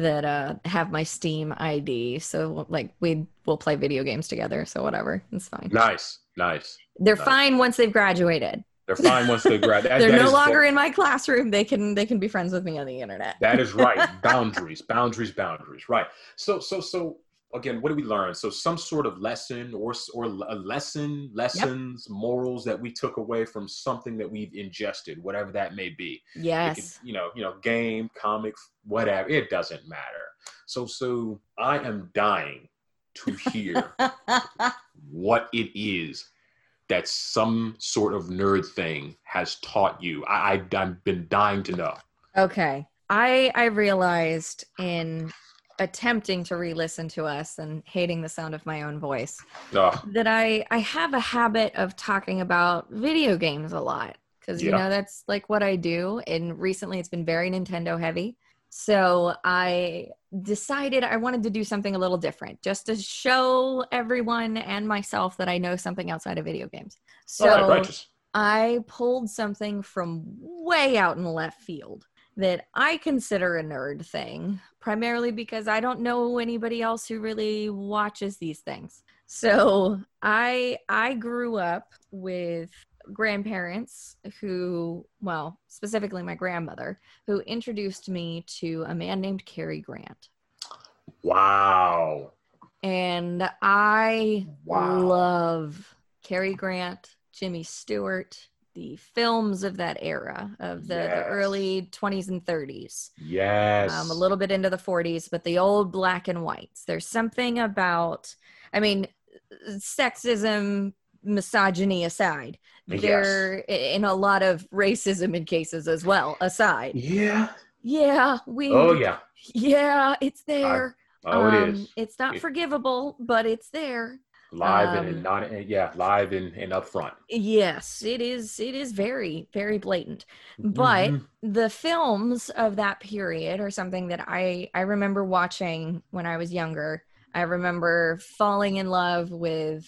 that uh have my steam id so like we will play video games together so whatever it's fine nice, nice. they're nice. fine once they've graduated They're fine once they grad. [LAUGHS] that- they're that no longer in my classroom they can they can be friends with me on the internet That is right. [LAUGHS] boundaries, boundaries, boundaries. Right. So, so, so again, what do we learn? So, some sort of lesson or or a lesson, lessons, morals that we took away from something that we've ingested, whatever that may be. Could, yes you know, you know, game, comics, whatever. It doesn't matter. So, so I am dying to hear [LAUGHS] what it is that some sort of nerd thing has taught you. I, I I've been dying to know. okay i i realized in attempting to re-listen to us and hating the sound of my own voice Ugh. that I I have a habit of talking about video games a lot because you know that's like what I do. And recently, it's been very Nintendo heavy. So I decided I wanted to do something a little different, just to show everyone and myself that I know something outside of video games. Oh, so All right. I pulled something from way out in the left field that I consider a nerd thing, primarily because I don't know anybody else who really watches these things. So I I grew up with grandparents who, well, specifically my grandmother, who introduced me to a man named Cary Grant. Wow. And I Wow. love Cary Grant, Jimmy Stewart, the films of that era of the, the early 20s and 30s. Yes. Um, a little bit into the 40s, but the old black and whites. There's something about, I mean, sexism, misogyny aside, Yes. there, in a lot of racism in cases as well, aside. Yeah. Yeah, we, Oh yeah. yeah, it's there. Oh, it Um, is It's not It- forgivable, but it's there. Live and um, not yeah, live and, and upfront. Yes, it is. It is very, very blatant. But Mhm. the films of that period are something that I I remember watching when I was younger. I remember falling in love with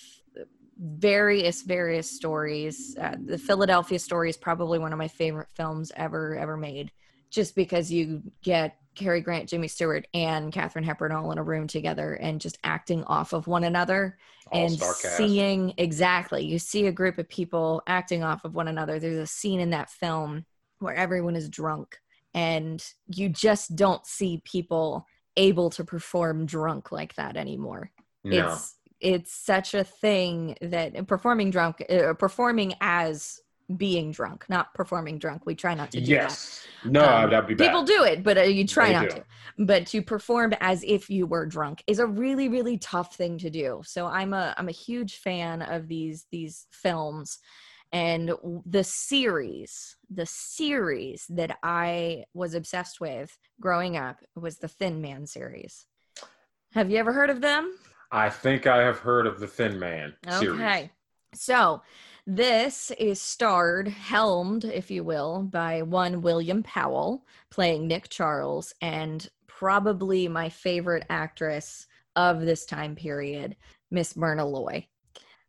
various various stories. Uh, the Philadelphia story is probably one of my favorite films ever ever made, just because you get Cary Grant, Jimmy Stewart, and Katharine Hepburn all in a room together and just acting off of one another and seeing exactly you see a group of people acting off of one another. There's a scene in that film where everyone is drunk and you just don't see people able to perform drunk like that anymore. No. it's it's such a thing that performing drunk, uh, performing as being drunk, not performing drunk. We try not to do yes. No, Um, that'd be bad. People do it, but uh, you try They not do. to. But to perform as if you were drunk is a really, really tough thing to do. So I'm a I'm a huge fan of these these films, and the series, the series that I was obsessed with growing up was the Thin Man series. Have you ever heard of them? I think I have heard of the Thin Man series. Okay. So this is starred, helmed, if you will, by one William Powell playing Nick Charles, and probably my favorite actress of this time period, Miss Myrna Loy,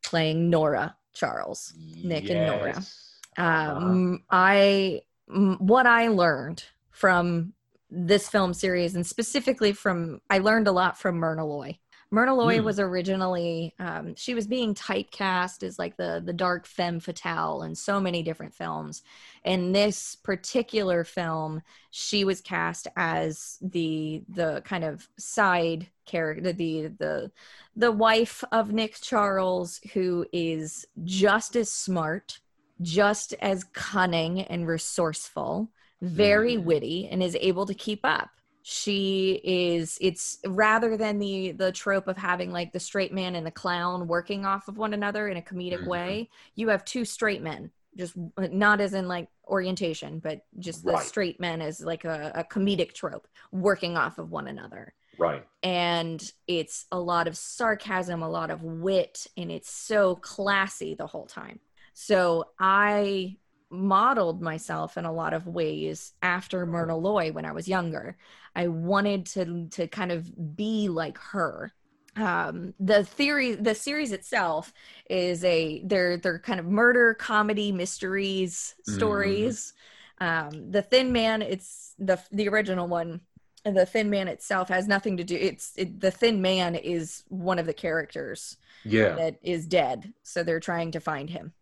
playing Nora Charles. Nick and Nora. Yes. Uh-huh. Um, I what I learned from this film series, and specifically from I learned a lot from Myrna Loy. Myrna Loy Hmm. was originally um, she was being typecast as like the the dark femme fatale in so many different films. In this particular film, she was cast as the the kind of side character, the the the wife of Nick Charles, who is just as smart just as cunning and resourceful, very Mhm. witty, and is able to keep up. She is it's rather than the the trope of having like the straight man and the clown working off of one another in a comedic Mhm. way, you have two straight men. Just not as in like orientation, but just the Right. straight men as like a, a comedic trope working off of one another Right. and it's a lot of sarcasm, a lot of wit, and it's so classy the whole time. So I modeled myself in a lot of ways after Myrna Loy when I was younger. I wanted to to kind of be like her. Um, the theory, the series itself is a they're they're kind of murder comedy mysteries stories. Um, the Thin Man, it's the the original one the thin man itself has nothing to do it's it, the thin man is one of the characters Yeah. that is dead so they're trying to find him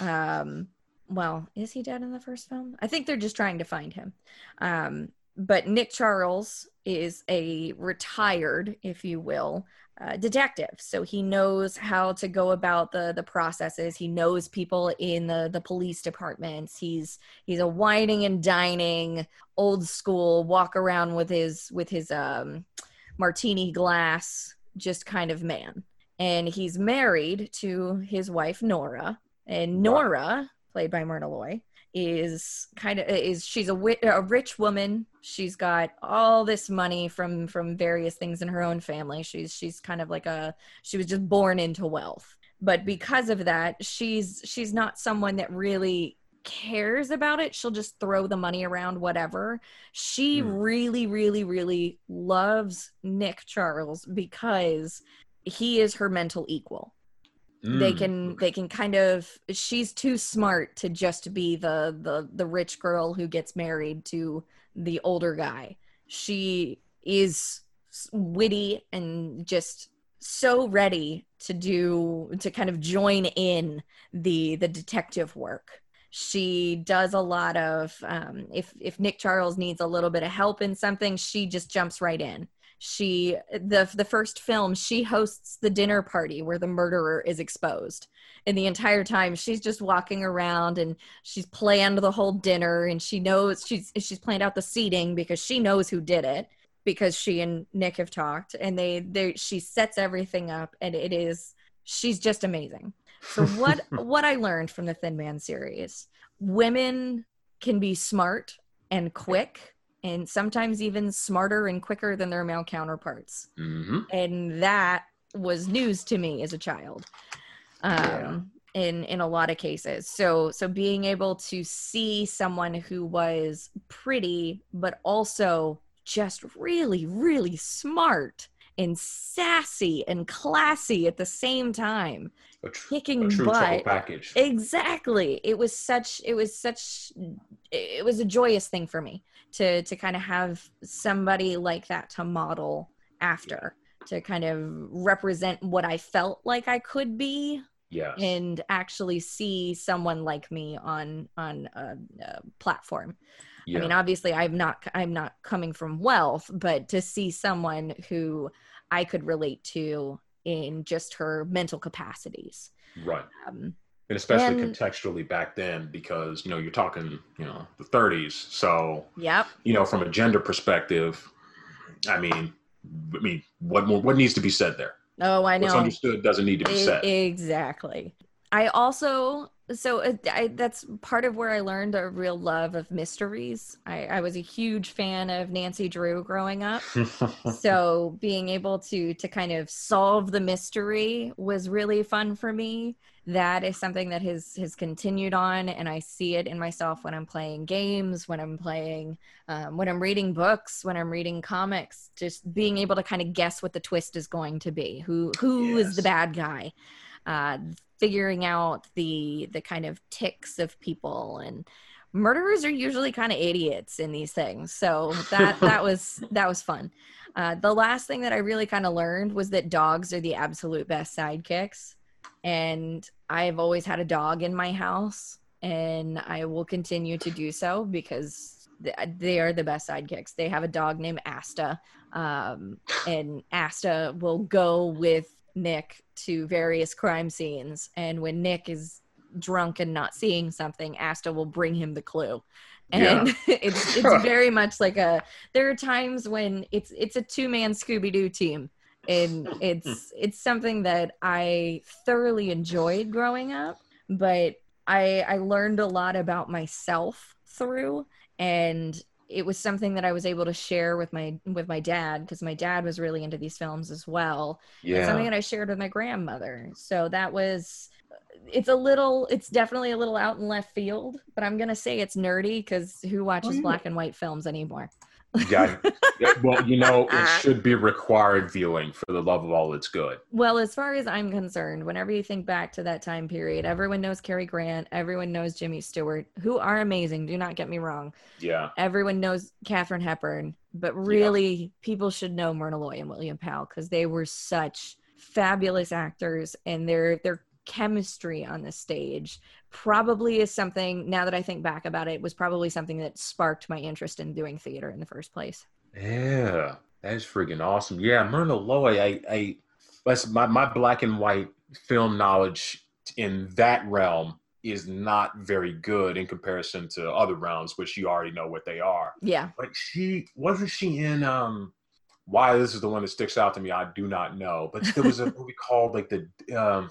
um well is he dead in the first film? I think they're just trying to find him. Um but nick charles is a retired if you will uh, detective. So he knows how to go about the the processes. He knows people in the the police departments. He's he's a wining and dining old school walk around with his with his um martini glass just kind of man. And he's married to his wife nora. And nora played by myrna loy is kind of is she's a, wi- a rich woman. She's got all this money from from various things in her own family. She's she's kind of like a she was just born into wealth. But because of that she's she's not someone that really cares about it. She'll just throw the money around whatever. She Hmm. really really really loves nick charles because he is her mental equal they Mm. can they can kind of she's too smart to just be the the the rich girl who gets married to the older guy. She is witty and just so ready to do to kind of join in the the detective work. She does a lot of um, if if nick charles needs a little bit of help in something she just jumps right in she the the first film she hosts the dinner party where the murderer is exposed and the entire time she's just walking around and she's planned the whole dinner and she knows she's she's planned out the seating because she knows who did it because she and Nick have talked and they they she sets everything up and it is she's just amazing. So what [LAUGHS] what I learned from the Thin Man series, women can be smart and quick and sometimes even smarter and quicker than their male counterparts. hmm And that was news to me as a child. Um in in a lot of cases. So so being able to see someone who was pretty but also just really really smart and sassy and classy at the same time A, tr- kicking a true butt package. exactly it was such it was such it was a joyous thing for me to to kind of have somebody like that to model after to kind of represent what i felt like i could be yes. and actually see someone like me on on a, a platform yeah. I mean, obviously, I'm not I'm not coming from wealth, but to see someone who I could relate to in just her mental capacities. Right. Um, and especially And- contextually back then because you know you're talking you know the 30s so yep. you know from a gender perspective i mean i mean what more what needs to be said there Oh, I what's know. understood doesn't need to be said exactly. I also so uh, I, that's part of where I learned a real love of mysteries. I, I was a huge fan of Nancy Drew growing up, [LAUGHS] so being able to to kind of solve the mystery was really fun for me. That is something that has has continued on, and I see it in myself when I'm playing games, when I'm playing, um, when I'm reading books, when I'm reading comics. Just being able to kind of guess what the twist is going to be. Who who is the bad guy? Uh, figuring out the the kind of ticks of people. And murderers are usually kind of idiots in these things. So that [LAUGHS] that was that was fun. Uh, the last thing that i really kind of learned was that dogs are the absolute best sidekicks. And i've always had a dog in my house and i will continue to do so because they are the best sidekicks. They have a dog named asta um, and asta will go with nick to various crime scenes and when nick is drunk and not seeing something, Asta will bring him the clue. And [LAUGHS] it's it's very much like a there are times when it's it's a two-man Scooby-Doo team. And [LAUGHS] it's it's something that I thoroughly enjoyed growing up, but I I learned a lot about myself through and it was something that I was able to share with my with my dad because my dad was really into these films as well it's something that I shared with my grandmother. So that was it's a little it's definitely a little out in left field, but I'm gonna say it's nerdy because who watches yeah. black and white films anymore? Yeah Yeah, well you know it uh-huh. should be required viewing for the love of all that's good. Well, as far as I'm concerned, whenever you think back to that time period, everyone knows Cary Grant, everyone knows Jimmy Stewart, who are amazing, do not get me wrong. yeah. Everyone knows Katharine Hepburn, but really people should know Myrna Loy and William Powell because they were such fabulous actors and their their chemistry on the stage probably is something now that I think back about it was probably something that sparked my interest in doing theater in the first place. Yeah, that's freaking awesome. Yeah, Myrna Loy, I, I, that's my, my black and white film knowledge in that realm is not very good in comparison to other realms, which you already know what they are. Yeah. But she wasn't she in um why this is the one that sticks out to me, I do not know. But there was a [LAUGHS] movie called like the um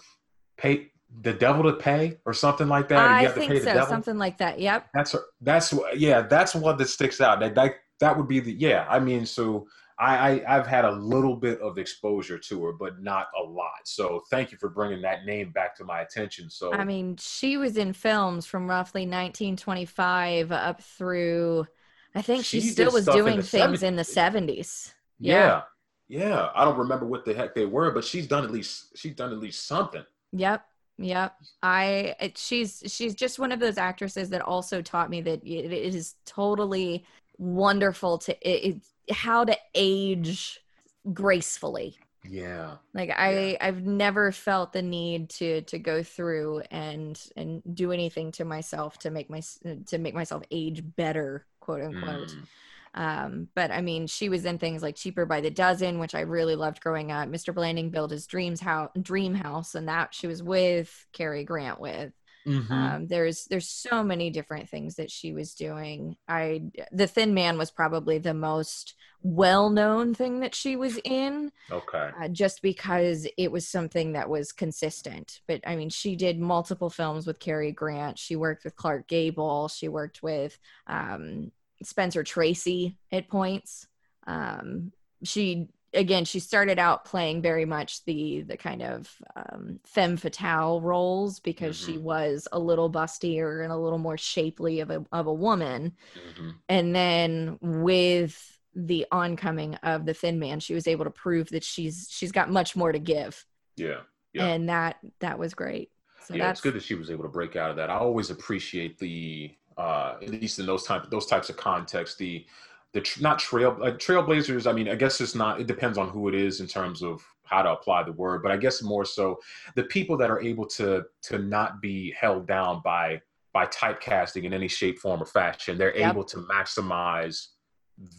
pay the devil to pay or something like that. I have think so, devil? something like that. Yep. That's that's yeah, that's one that sticks out. That that that would be the yeah. I mean, so I, I I've had a little bit of exposure to her, but not a lot. So thank you for bringing that name back to my attention. So I mean, she was in films from roughly 1925 up through I think she, She still was in doing the things in the 70s. 70s. yeah, yeah, I don't remember what the heck they were, but she's done at least she's done at least something. Yep. Yep. I it, she's she's just one of those actresses that also taught me that it, it is totally wonderful to it, it, how to age gracefully. Yeah, Like I I've never felt the need to to go through and and do anything to myself to make my to make myself age better, quote unquote. Mm. Um, but I mean, she was in things like Cheaper by the Dozen, which I really loved growing up. Mr. Blanding built his dreams house, dream house, and that she was with Cary Grant with. Mhm. Um, there's there's so many different things that she was doing. I the Thin Man was probably the most well known thing that she was in, okay. uh, just because it was something that was consistent. But I mean, she did multiple films with Cary Grant. She worked with Clark Gable. She worked with um, Spencer Tracy at points. Um, she again, she started out playing very much the the kind of um, femme fatale roles because she Mhm. was a little bustier and a little more shapely of a of a woman. Mhm. And then with the oncoming of the Thin Man, she was able to prove that she's she's got much more to give, Yeah, yeah. and that that was great. So yeah, that's it's good that she was able to break out of that. I always appreciate the, uh, at least in those type those types of contexts, the the tr- not trail like trailblazers. I mean, I guess it's not. It depends on who it is in terms of how to apply the word, but I guess more so the people that are able to to not be held down by by typecasting in any shape, form, or fashion. They're Yep. able to maximize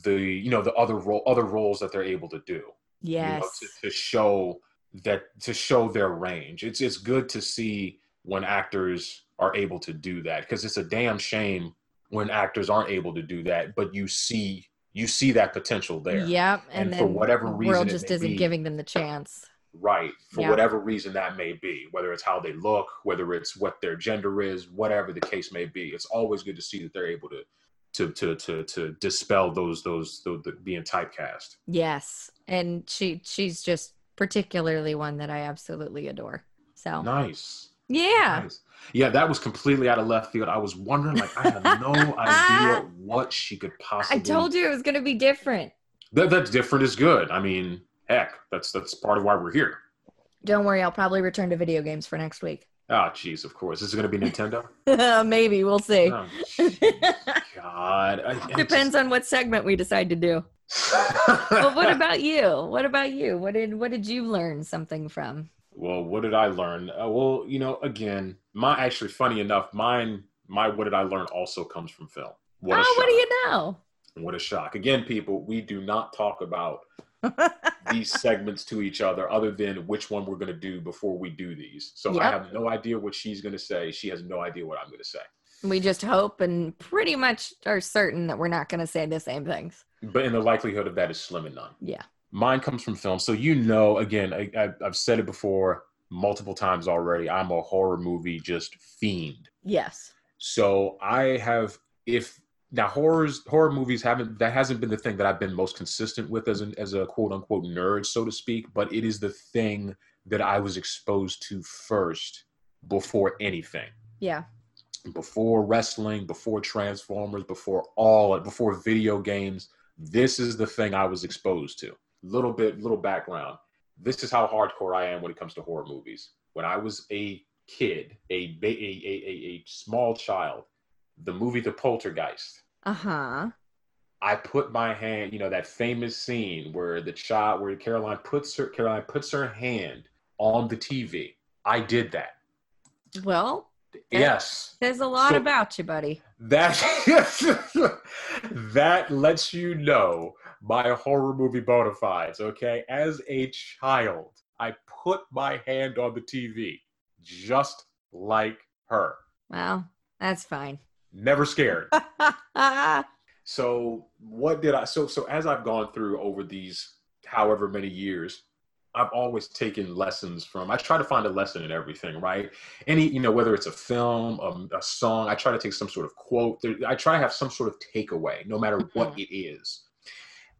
the you know the other role other roles that they're able to do you know, yes, to, to show that to show their range. It's it's good to see when actors are able to do that because it's a damn shame when actors aren't able to do that, but you see you see that potential there. Yep. And, And, for whatever the reason world just isn't be- giving them the chance. Right. For Yeah. whatever reason that may be, whether it's how they look, whether it's what their gender is, whatever the case may be. It's always good to see that they're able to to to to to dispel those those the, the being typecast. Yes. And she she's just particularly one that I absolutely adore. So Nice. Yeah. Nice. Yeah, that was completely out of left field. I was wondering, like, I had no [LAUGHS] idea what she could possibly. I told you it was gonna be different. that that's different is good. I mean, heck, that's that's part of why we're here. Don't worry, I'll probably return to video games for next week. Ah, jeez, of course. Is it going to be Nintendo? [LAUGHS] Maybe we'll see. Oh, God, I, I Depends on what segment we decide to do. just- [LAUGHS] Well, what about you? What about you? What did what did you learn something from? Well, what did I learn? Uh, well, you know, again, my actually funny enough, mine, my what did I learn also comes from film. What oh, what do you know? What a shock. Again, people, we do not talk about [LAUGHS] these segments to each other other than which one we're going to do before we do these. So I have no idea what she's going to say. She has no idea what I'm going to say. we just hope and pretty much are certain that we're not going to say the same things. But in the likelihood of that is slim and none. Yeah. Mine comes from film. So you know, again, I, I, I've said it before multiple times already. I'm a horror movie just fiend. Yes. So I have, if now horrors, horror movies haven't, that hasn't been the thing that I've been most consistent with as an, as a quote unquote nerd, so to speak, but it is the thing that I was exposed to first before anything. Yeah. Before wrestling, before Transformers, before all, before video games, this is the thing I was exposed to. Little bit, little background. This is how hardcore I am when it comes to horror movies. When I was a kid, a a, a, a, a small child, the movie The Poltergeist, Uh huh. I put my hand, you know, that famous scene where the child, where Carol Anne puts her, Carol Anne puts her hand on the TV. I did that. Well, Yes. there's a lot So- about you, buddy. That [LAUGHS] that lets you know my horror movie bona fides. Okay, as a child, I put my hand on the TV, just like her. Well, that's fine. Never scared. [LAUGHS] so what did I? So so as I've gone through over these however many years. I've always taken lessons from. I try to find a lesson in everything, right? Any, you know, whether it's a film, a, a song, I try to take some sort of quote. There, I try to have some sort of takeaway, no matter what mm-hmm. it is.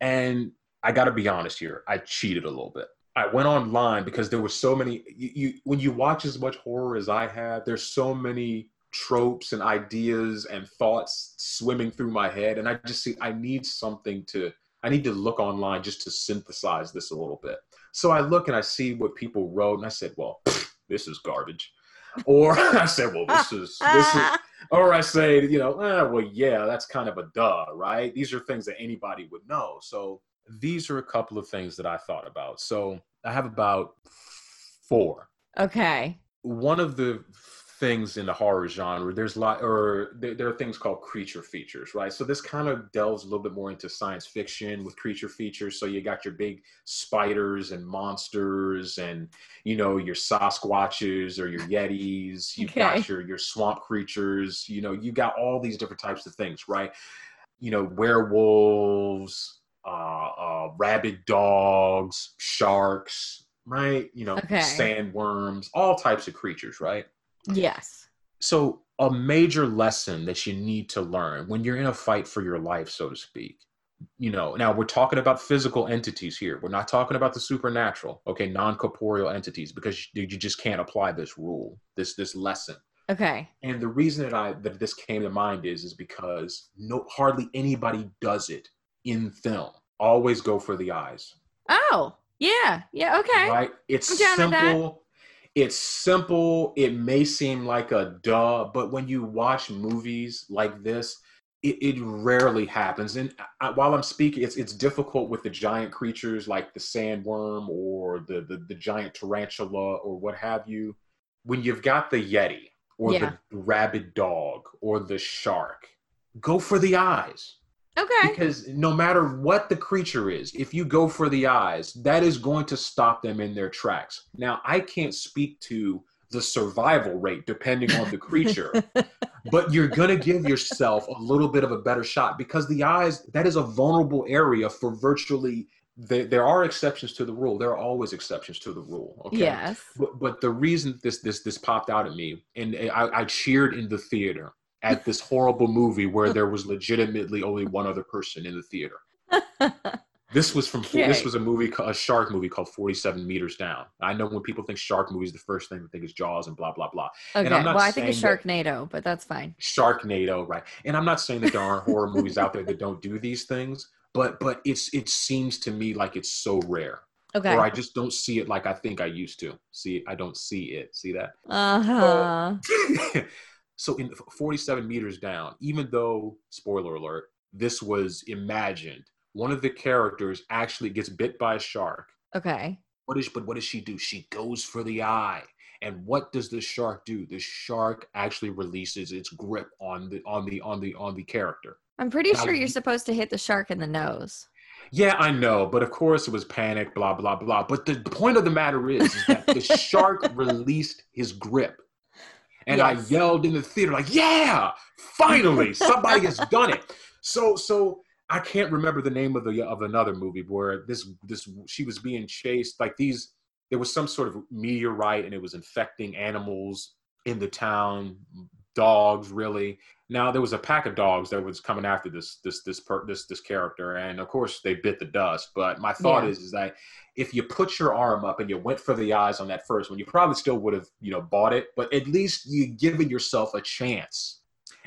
And I got to be honest here, I cheated a little bit. I went online because there were so many. You, you when you watch as much horror as I have, there's so many tropes and ideas and thoughts swimming through my head, and I just see I need something to. I need to look online just to synthesize this a little bit. So I look and I see what people wrote, and I said, "Well, this is garbage," or [LAUGHS] I said, "Well, this is this is," [LAUGHS] or I say, "You know, eh, well, yeah, that's kind of a duh, right?" These are things that anybody would know. So these are a couple of things that I thought about. So I have about four. okay. One of the things in the horror genre, there's a lot, or there, there are things called creature features, right? So this kind of delves a little bit more into science fiction with creature features. So you got your big spiders and monsters, and you know your Sasquatches or your Yetis. You've Okay. got your your swamp creatures. You know you got all these different types of things, right? You know werewolves, uh, uh, rabid dogs, sharks, right? You know Okay. sandworms, all types of creatures, right? Yes. So, a major lesson that you need to learn when you're in a fight for your life, so to speak. You know, now we're talking about physical entities here. We're not talking about the supernatural, okay, non-corporeal entities, because you you just can't apply this rule, this this lesson. Okay. And the reason that I that this came to mind is is because no hardly anybody does it in film. Always go for the eyes. Oh, yeah. Yeah. Okay. Right? It's I'm down with that. simple. It's simple. It may seem like a duh, but when you watch movies like this, it, it rarely happens. And I, while I'm speaking, it's it's difficult with the giant creatures like the sandworm or the, the the giant tarantula or what have you. When you've got the yeti or Yeah. the rabid dog or the shark, go for the eyes. Okay. Because no matter what the creature is, if you go for the eyes, that is going to stop them in their tracks. Now, I can't speak to the survival rate depending on the creature, [LAUGHS] but you're going to give yourself a little bit of a better shot because the eyes, that is a vulnerable area for virtually. There, there are exceptions to the rule. There are always exceptions to the rule. Okay. Yes. But, but the reason this this this popped out at me, and I, I cheered in the theater at this horrible movie where there was legitimately only one other person in the theater. [LAUGHS] This was from Okay. this was a movie a shark movie called 47 meters down. I know when people think shark movies the first thing they think is jaws and blah blah blah. Okay. I'm not Well, I think it's saying that- Sharknado, but that's fine. Sharknado, right? And I'm not saying that there aren't horror movies out there that don't do these things, but but it's it seems to me like it's so rare. Okay. Or I just don't see it like I think I used to. See, I don't see it. See that? Uh huh. [LAUGHS] so in 47 meters down, even though spoiler alert, this was imagined, one of the characters actually gets bit by a shark. Okay. What is but what does she do? She goes for the eye. And what does the shark do? The shark actually releases its grip on the on the on the on the character. I'm pretty Now, sure you're supposed to hit the shark in the nose. Yeah, I know, but of course it was panic, blah blah blah. But the point of the matter is, is that the [LAUGHS] shark released his grip, and Yes. I yelled in the theater like, "Yeah, finally, somebody has [LAUGHS] done it!" So, so I can't remember the name of the of another movie where this this she was being chased like these. There was some sort of meteorite, and it was infecting animals in the town, dogs really. Now there was a pack of dogs that was coming after this this this per, this this character, and of course they bit the dust. But my thought Yeah. is is that if you put your arm up and you went for the eyes on that first one, you probably still would have you know bought it. But at least you given yourself a chance.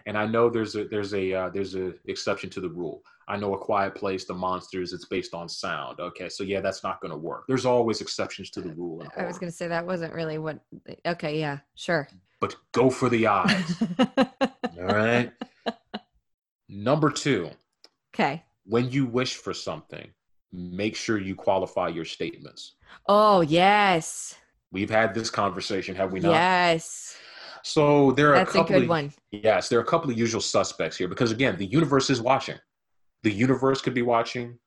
And I know there's a there's a uh, there's a exception to the rule. I know a quiet place, the monsters, it's based on sound. Okay, so yeah, that's not going to work. There's always exceptions to the rule. I was going to say that wasn't really what. Okay. Yeah. Sure. but go for the eyes. [LAUGHS] all right. Number two, okay. when you wish for something, make sure you qualify your statements. Oh yes. We've had this conversation, have we not? Yes. So there are That's a a couple good of, one. Yes, there are a couple of usual suspects here because again, the universe is watching. The universe could be watching.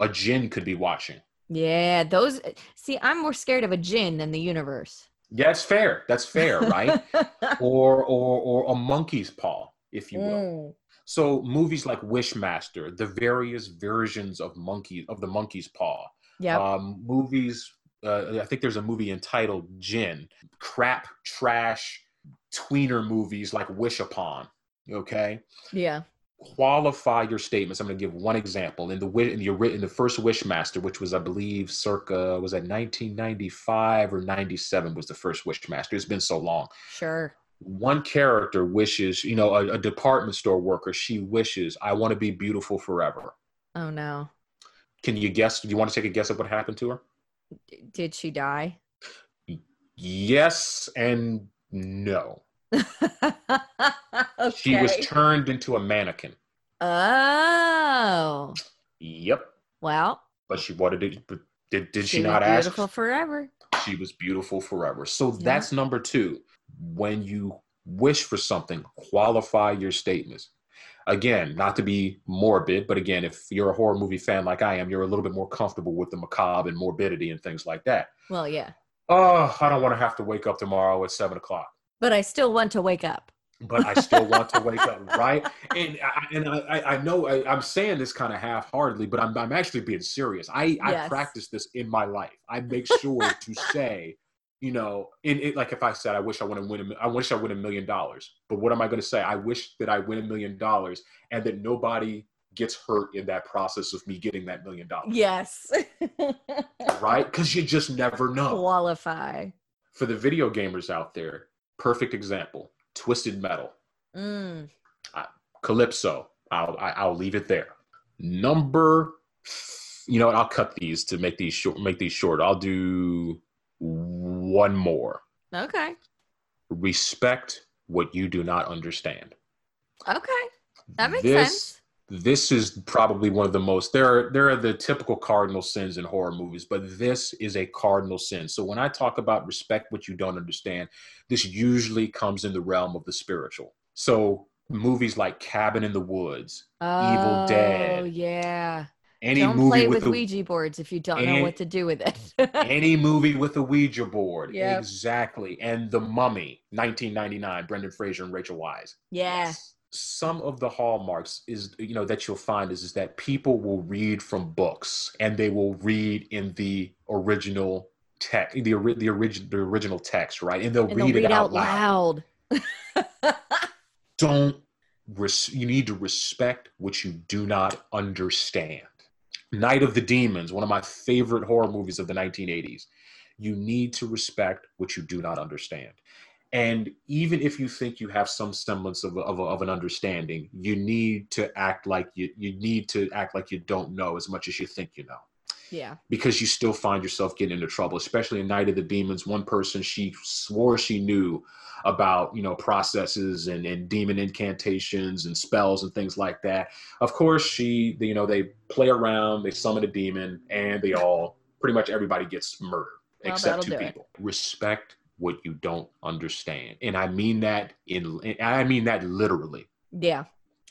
A jinn could be watching. Yeah. Those. See, I'm more scared of a jinn than the universe. Yeah, it's fair. That's fair, right? [LAUGHS] or or or a monkey's paw, if you will. Mm. So movies like Wishmaster, the various versions of monkey of the monkey's paw. Yeah. Um, movies. Uh, I think there's a movie entitled Jinn. Crap, trash, tweener movies like Wish Upon. Okay, yeah. qualify your statements. I'm going to give one example in the in the in the first Wishmaster, which was I believe circa was that 1995 or 97 was the first Wishmaster. It's been so long Sure. one character wishes, you know, a, a department store worker, she wishes, I want to be beautiful forever. Oh no. Can you guess? Do you want to take a guess at what happened to her? D- Did she die? Yes and no. okay. [LAUGHS] She was turned into a mannequin. oh. Yep. Well, But she wanted it. But did, did she, was not ask? beautiful forever. She was beautiful forever. So Yeah. that's number two. When you wish for something, qualify your statements. Again, not to be morbid, but again, if you're a horror movie fan like I am, you're a little bit more comfortable with the macabre and morbidity and things like that. Well, yeah. Oh, I don't want to have to wake up tomorrow at seven o'clock, But I still want to wake up. but I still want to wake up, [LAUGHS] right? And I, and I, I- know I, I'm saying this kind of half-heartedly, but I'm, I'm actually being serious. I, I practice this in my life. I make sure to [LAUGHS] say, you know, in it, like if I said I wish I want to win, a, I wish I win a million dollars, but what am I going to say? I wish that I win a million dollars and that nobody gets hurt in that process of me getting that million dollars, Yes. [LAUGHS] right? Because you just never know. Qualify. for the video gamers out there, perfect example: Twisted Metal, Mm. Calypso. I'll I, I'll leave it there. Number, you know, what, I'll cut these to make these short. Make these short. I'll do one more. Okay. Respect what you do not understand. Okay. That makes This- sense. This is probably one of the most. There are there are the typical cardinal sins in horror movies, but this is a cardinal sin. So when I talk about respect what you don't understand, this usually comes in the realm of the spiritual. So movies like Cabin in the Woods, oh, Evil Dead. yeah. any don't movie play with with a, Ouija boards if you don't know what to do with it. [LAUGHS] any movie with a Ouija board. Yep. Exactly. And The Mummy, 1999, Brendan Fraser and Rachel Weisz. yeah. Some of the hallmarks is you know that you'll find is, is that people will read from books and they will read in the original text, the ori- the original the original text, right? And they'll And read they'll it read out out loud. loud. [LAUGHS] Don't res- you need to respect what you do not understand. Night of the Demons, one of my favorite horror movies of the 1980s. You need to respect what you do not understand. And even if you think you have some semblance of, of, of an understanding, you need to act like you, you need to act like you don't know as much as you think you know yeah. because you still find yourself getting into trouble, especially in Night of the Demons. One person she swore she knew about, you know, processes and, and demon incantations and spells and things like that. Of course, she, you know, they play around, they summon a demon, and they all, pretty much everybody gets murdered Well, except two that'll it. people. Respect what you don't understand, and I mean that in, I mean that literally. Yeah.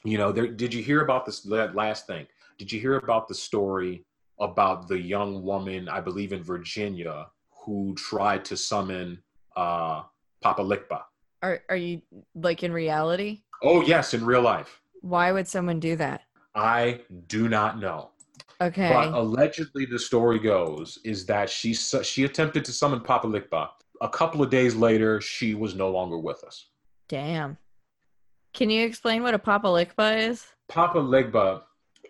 You know, there, did you hear about this last thing? Did you hear about the story about the young woman, I believe in Virginia, who tried to summon uh, Papa Legba? Are are you like in reality? Oh, yes, in real life. Why would someone do that? I do not know. Okay. But allegedly, the story goes is that she su- she attempted to summon Papa Legba. A couple of days later, she was no longer with us. Damn. Can you explain what a Papa Legba is? Papa Legba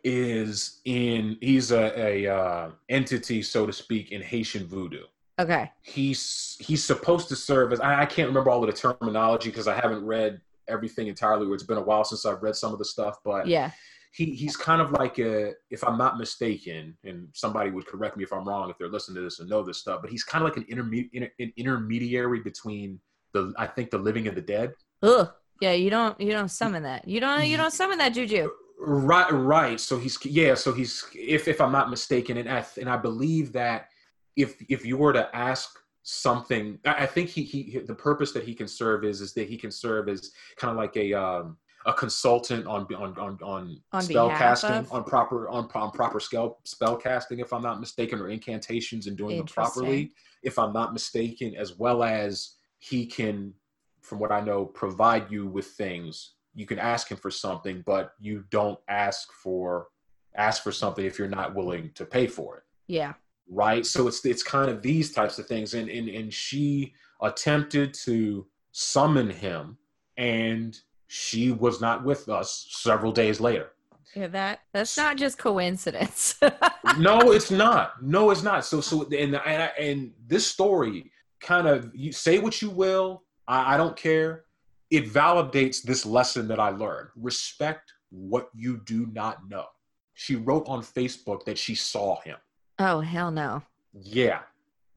is in he's a, a uh, entity, so to speak, in Haitian voodoo. Okay. He's he's supposed to serve as I, I can't remember all of the terminology because I haven't read everything entirely. It's been a while since I've read some of the stuff, but Yeah. He he's kind of like a if I'm not mistaken, and somebody would correct me if I'm wrong if they're listening to this and know this stuff, but he's kind of like an, interme- inter- an intermediary between the I think the living and the dead. Ugh. Yeah, you don't you don't summon that. You don't you don't summon that juju. Right, right. So he's yeah. So he's if if I'm not mistaken, and I and I believe that if if you were to ask something, I, I think he he the purpose that he can serve is is that he can serve as kind of like a um a consultant on on on on, On spell casting of? on proper on, on proper spell spell casting if I'm not mistaken or incantations and doing them properly. If I'm not mistaken as well as he can from what I know provide you with things. You can ask him for something but you don't ask for ask for something if you're not willing to pay for it. Yeah. right? So it's it's kind of these types of things. And and, and she attempted to summon him and she was not with us several days later Yeah, that that's not just coincidence. [LAUGHS] no it's not no it's not so so and and, and this story kind of you say what you will I, I don't care it validates this lesson that i learned respect what you do not know she wrote on facebook that she saw him oh hell no. Yeah,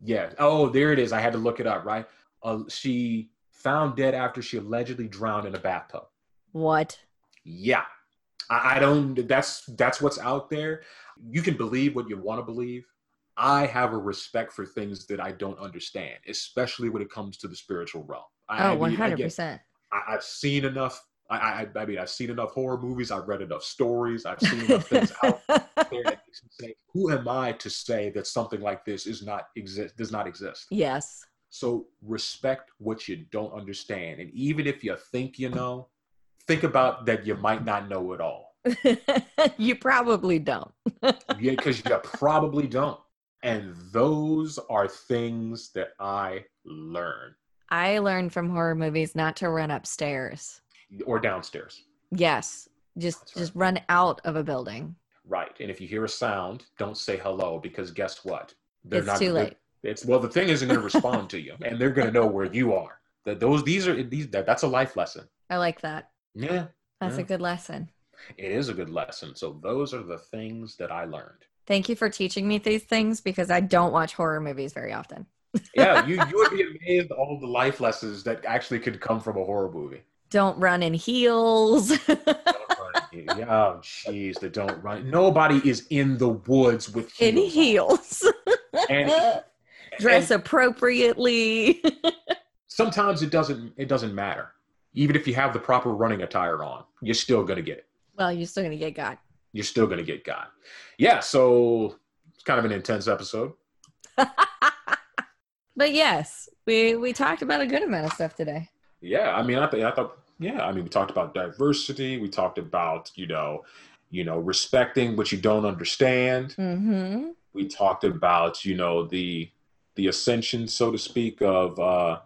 yeah. Oh, there it is. I had to look it up. Right. Uh, she found dead after she allegedly drowned in a bathtub. What? Yeah. I, I don't. That's that's what's out there. You can believe what you want to believe. I have a respect for things that I don't understand, especially when it comes to the spiritual realm. I, Oh, mean, one I hundred get- percent. I, I've seen enough. I, I, I mean, I've seen enough horror movies. I've read enough stories. I've seen enough things [LAUGHS] out there that makes me say, who am I to say that something like this is not exist does not exist? Yes. So respect what you don't understand, and even if you think you know, think about that you might not know it all. [LAUGHS] you probably don't. [LAUGHS] Yeah, because you probably don't. And those are things that I learned, I learned from horror movies not to run upstairs. or downstairs, Yes. Just right. just run out of a building. right? And if you hear a sound, don't say hello because guess what? They're it's too late. It's well, the thing isn't going to respond to you, [LAUGHS] and they're going to know where you are. That those these are these that, that's a life lesson. I like that. Yeah, That's Yeah. a good lesson. it is a good lesson. So those are the things that I learned. Thank you for teaching me these things because I don't watch horror movies very often. [LAUGHS] Yeah, you [LAUGHS] you would be amazed all the life lessons that actually could come from a horror movie. Don't run in heels. yeah, oh, jeez, they don't run. Nobody is in the woods with in heels. on. heels. And- Dress and appropriately. [LAUGHS] sometimes it doesn't it doesn't matter. even if you have the proper running attire on, you're still gonna get it. Well, you're still gonna get got. You're still gonna get got. Yeah, so it's kind of an intense episode. [LAUGHS] but yes, we we talked about a good amount of stuff today. Yeah, I mean, I think I thought, yeah, I mean, we talked about diversity. We talked about, you know, you know, respecting what you don't understand. Mm-hmm. We talked about, you know, the the ascension, so to speak, of uh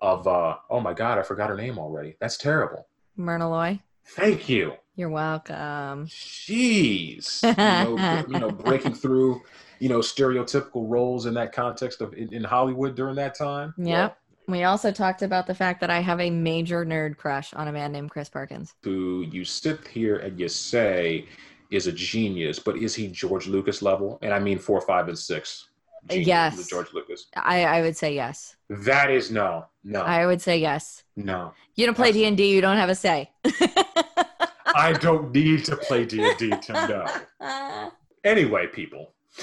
of uh oh my god, I forgot her name already. That's terrible. Myrna Loy. Thank you. You're welcome. Jeez. You know, you know, [LAUGHS] breaking through, you know, stereotypical roles in that context of in, in Hollywood during that time. Yep. We also talked about the fact that I have a major nerd crush on a man named Chris Perkins. Who you sit here and you say is a genius, but is he George Lucas level? And I mean four, five, and six. Yes. George Lucas. I, I would say yes. That is no. No. I would say yes. No. You don't play D and D, you don't have a say. [LAUGHS] I don't need to play D and D to know. [LAUGHS] Anyway, people. [LAUGHS]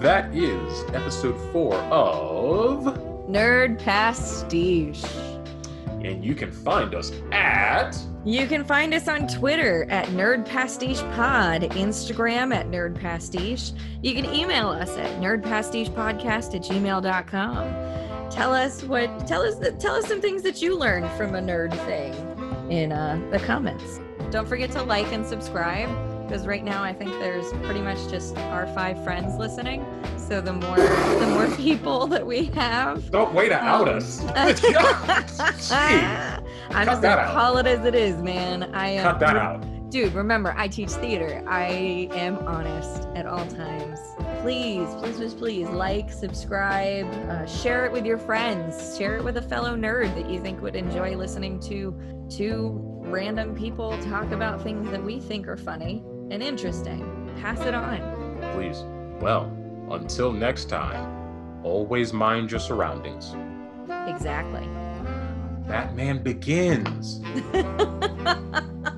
that is episode four of Nerd Pastiche. And you can find us at. You can find us on Twitter at Nerd Pastiche Pod, Instagram at Nerd Pastiche. You can email us at nerdpastichepodcast at gmail.com. Tell us what tell us tell us some things that you learned from a nerd thing in uh, the comments. Don't forget to like and subscribe because right now I think there's pretty much just our five friends listening. So the more the more [LAUGHS] people that we have, don't wait to um, [LAUGHS] out us. I'm just gonna call it as it is, man. I am. Cut that out, dude. Remember, I teach theater. I am honest at all times. Please, please, please, please like, subscribe, uh, share it with your friends, share it with a fellow nerd that you think would enjoy listening to two random people talk about things that we think are funny and interesting. Pass it on. Please. Well, until next time, always mind your surroundings. Exactly. Batman begins. [LAUGHS]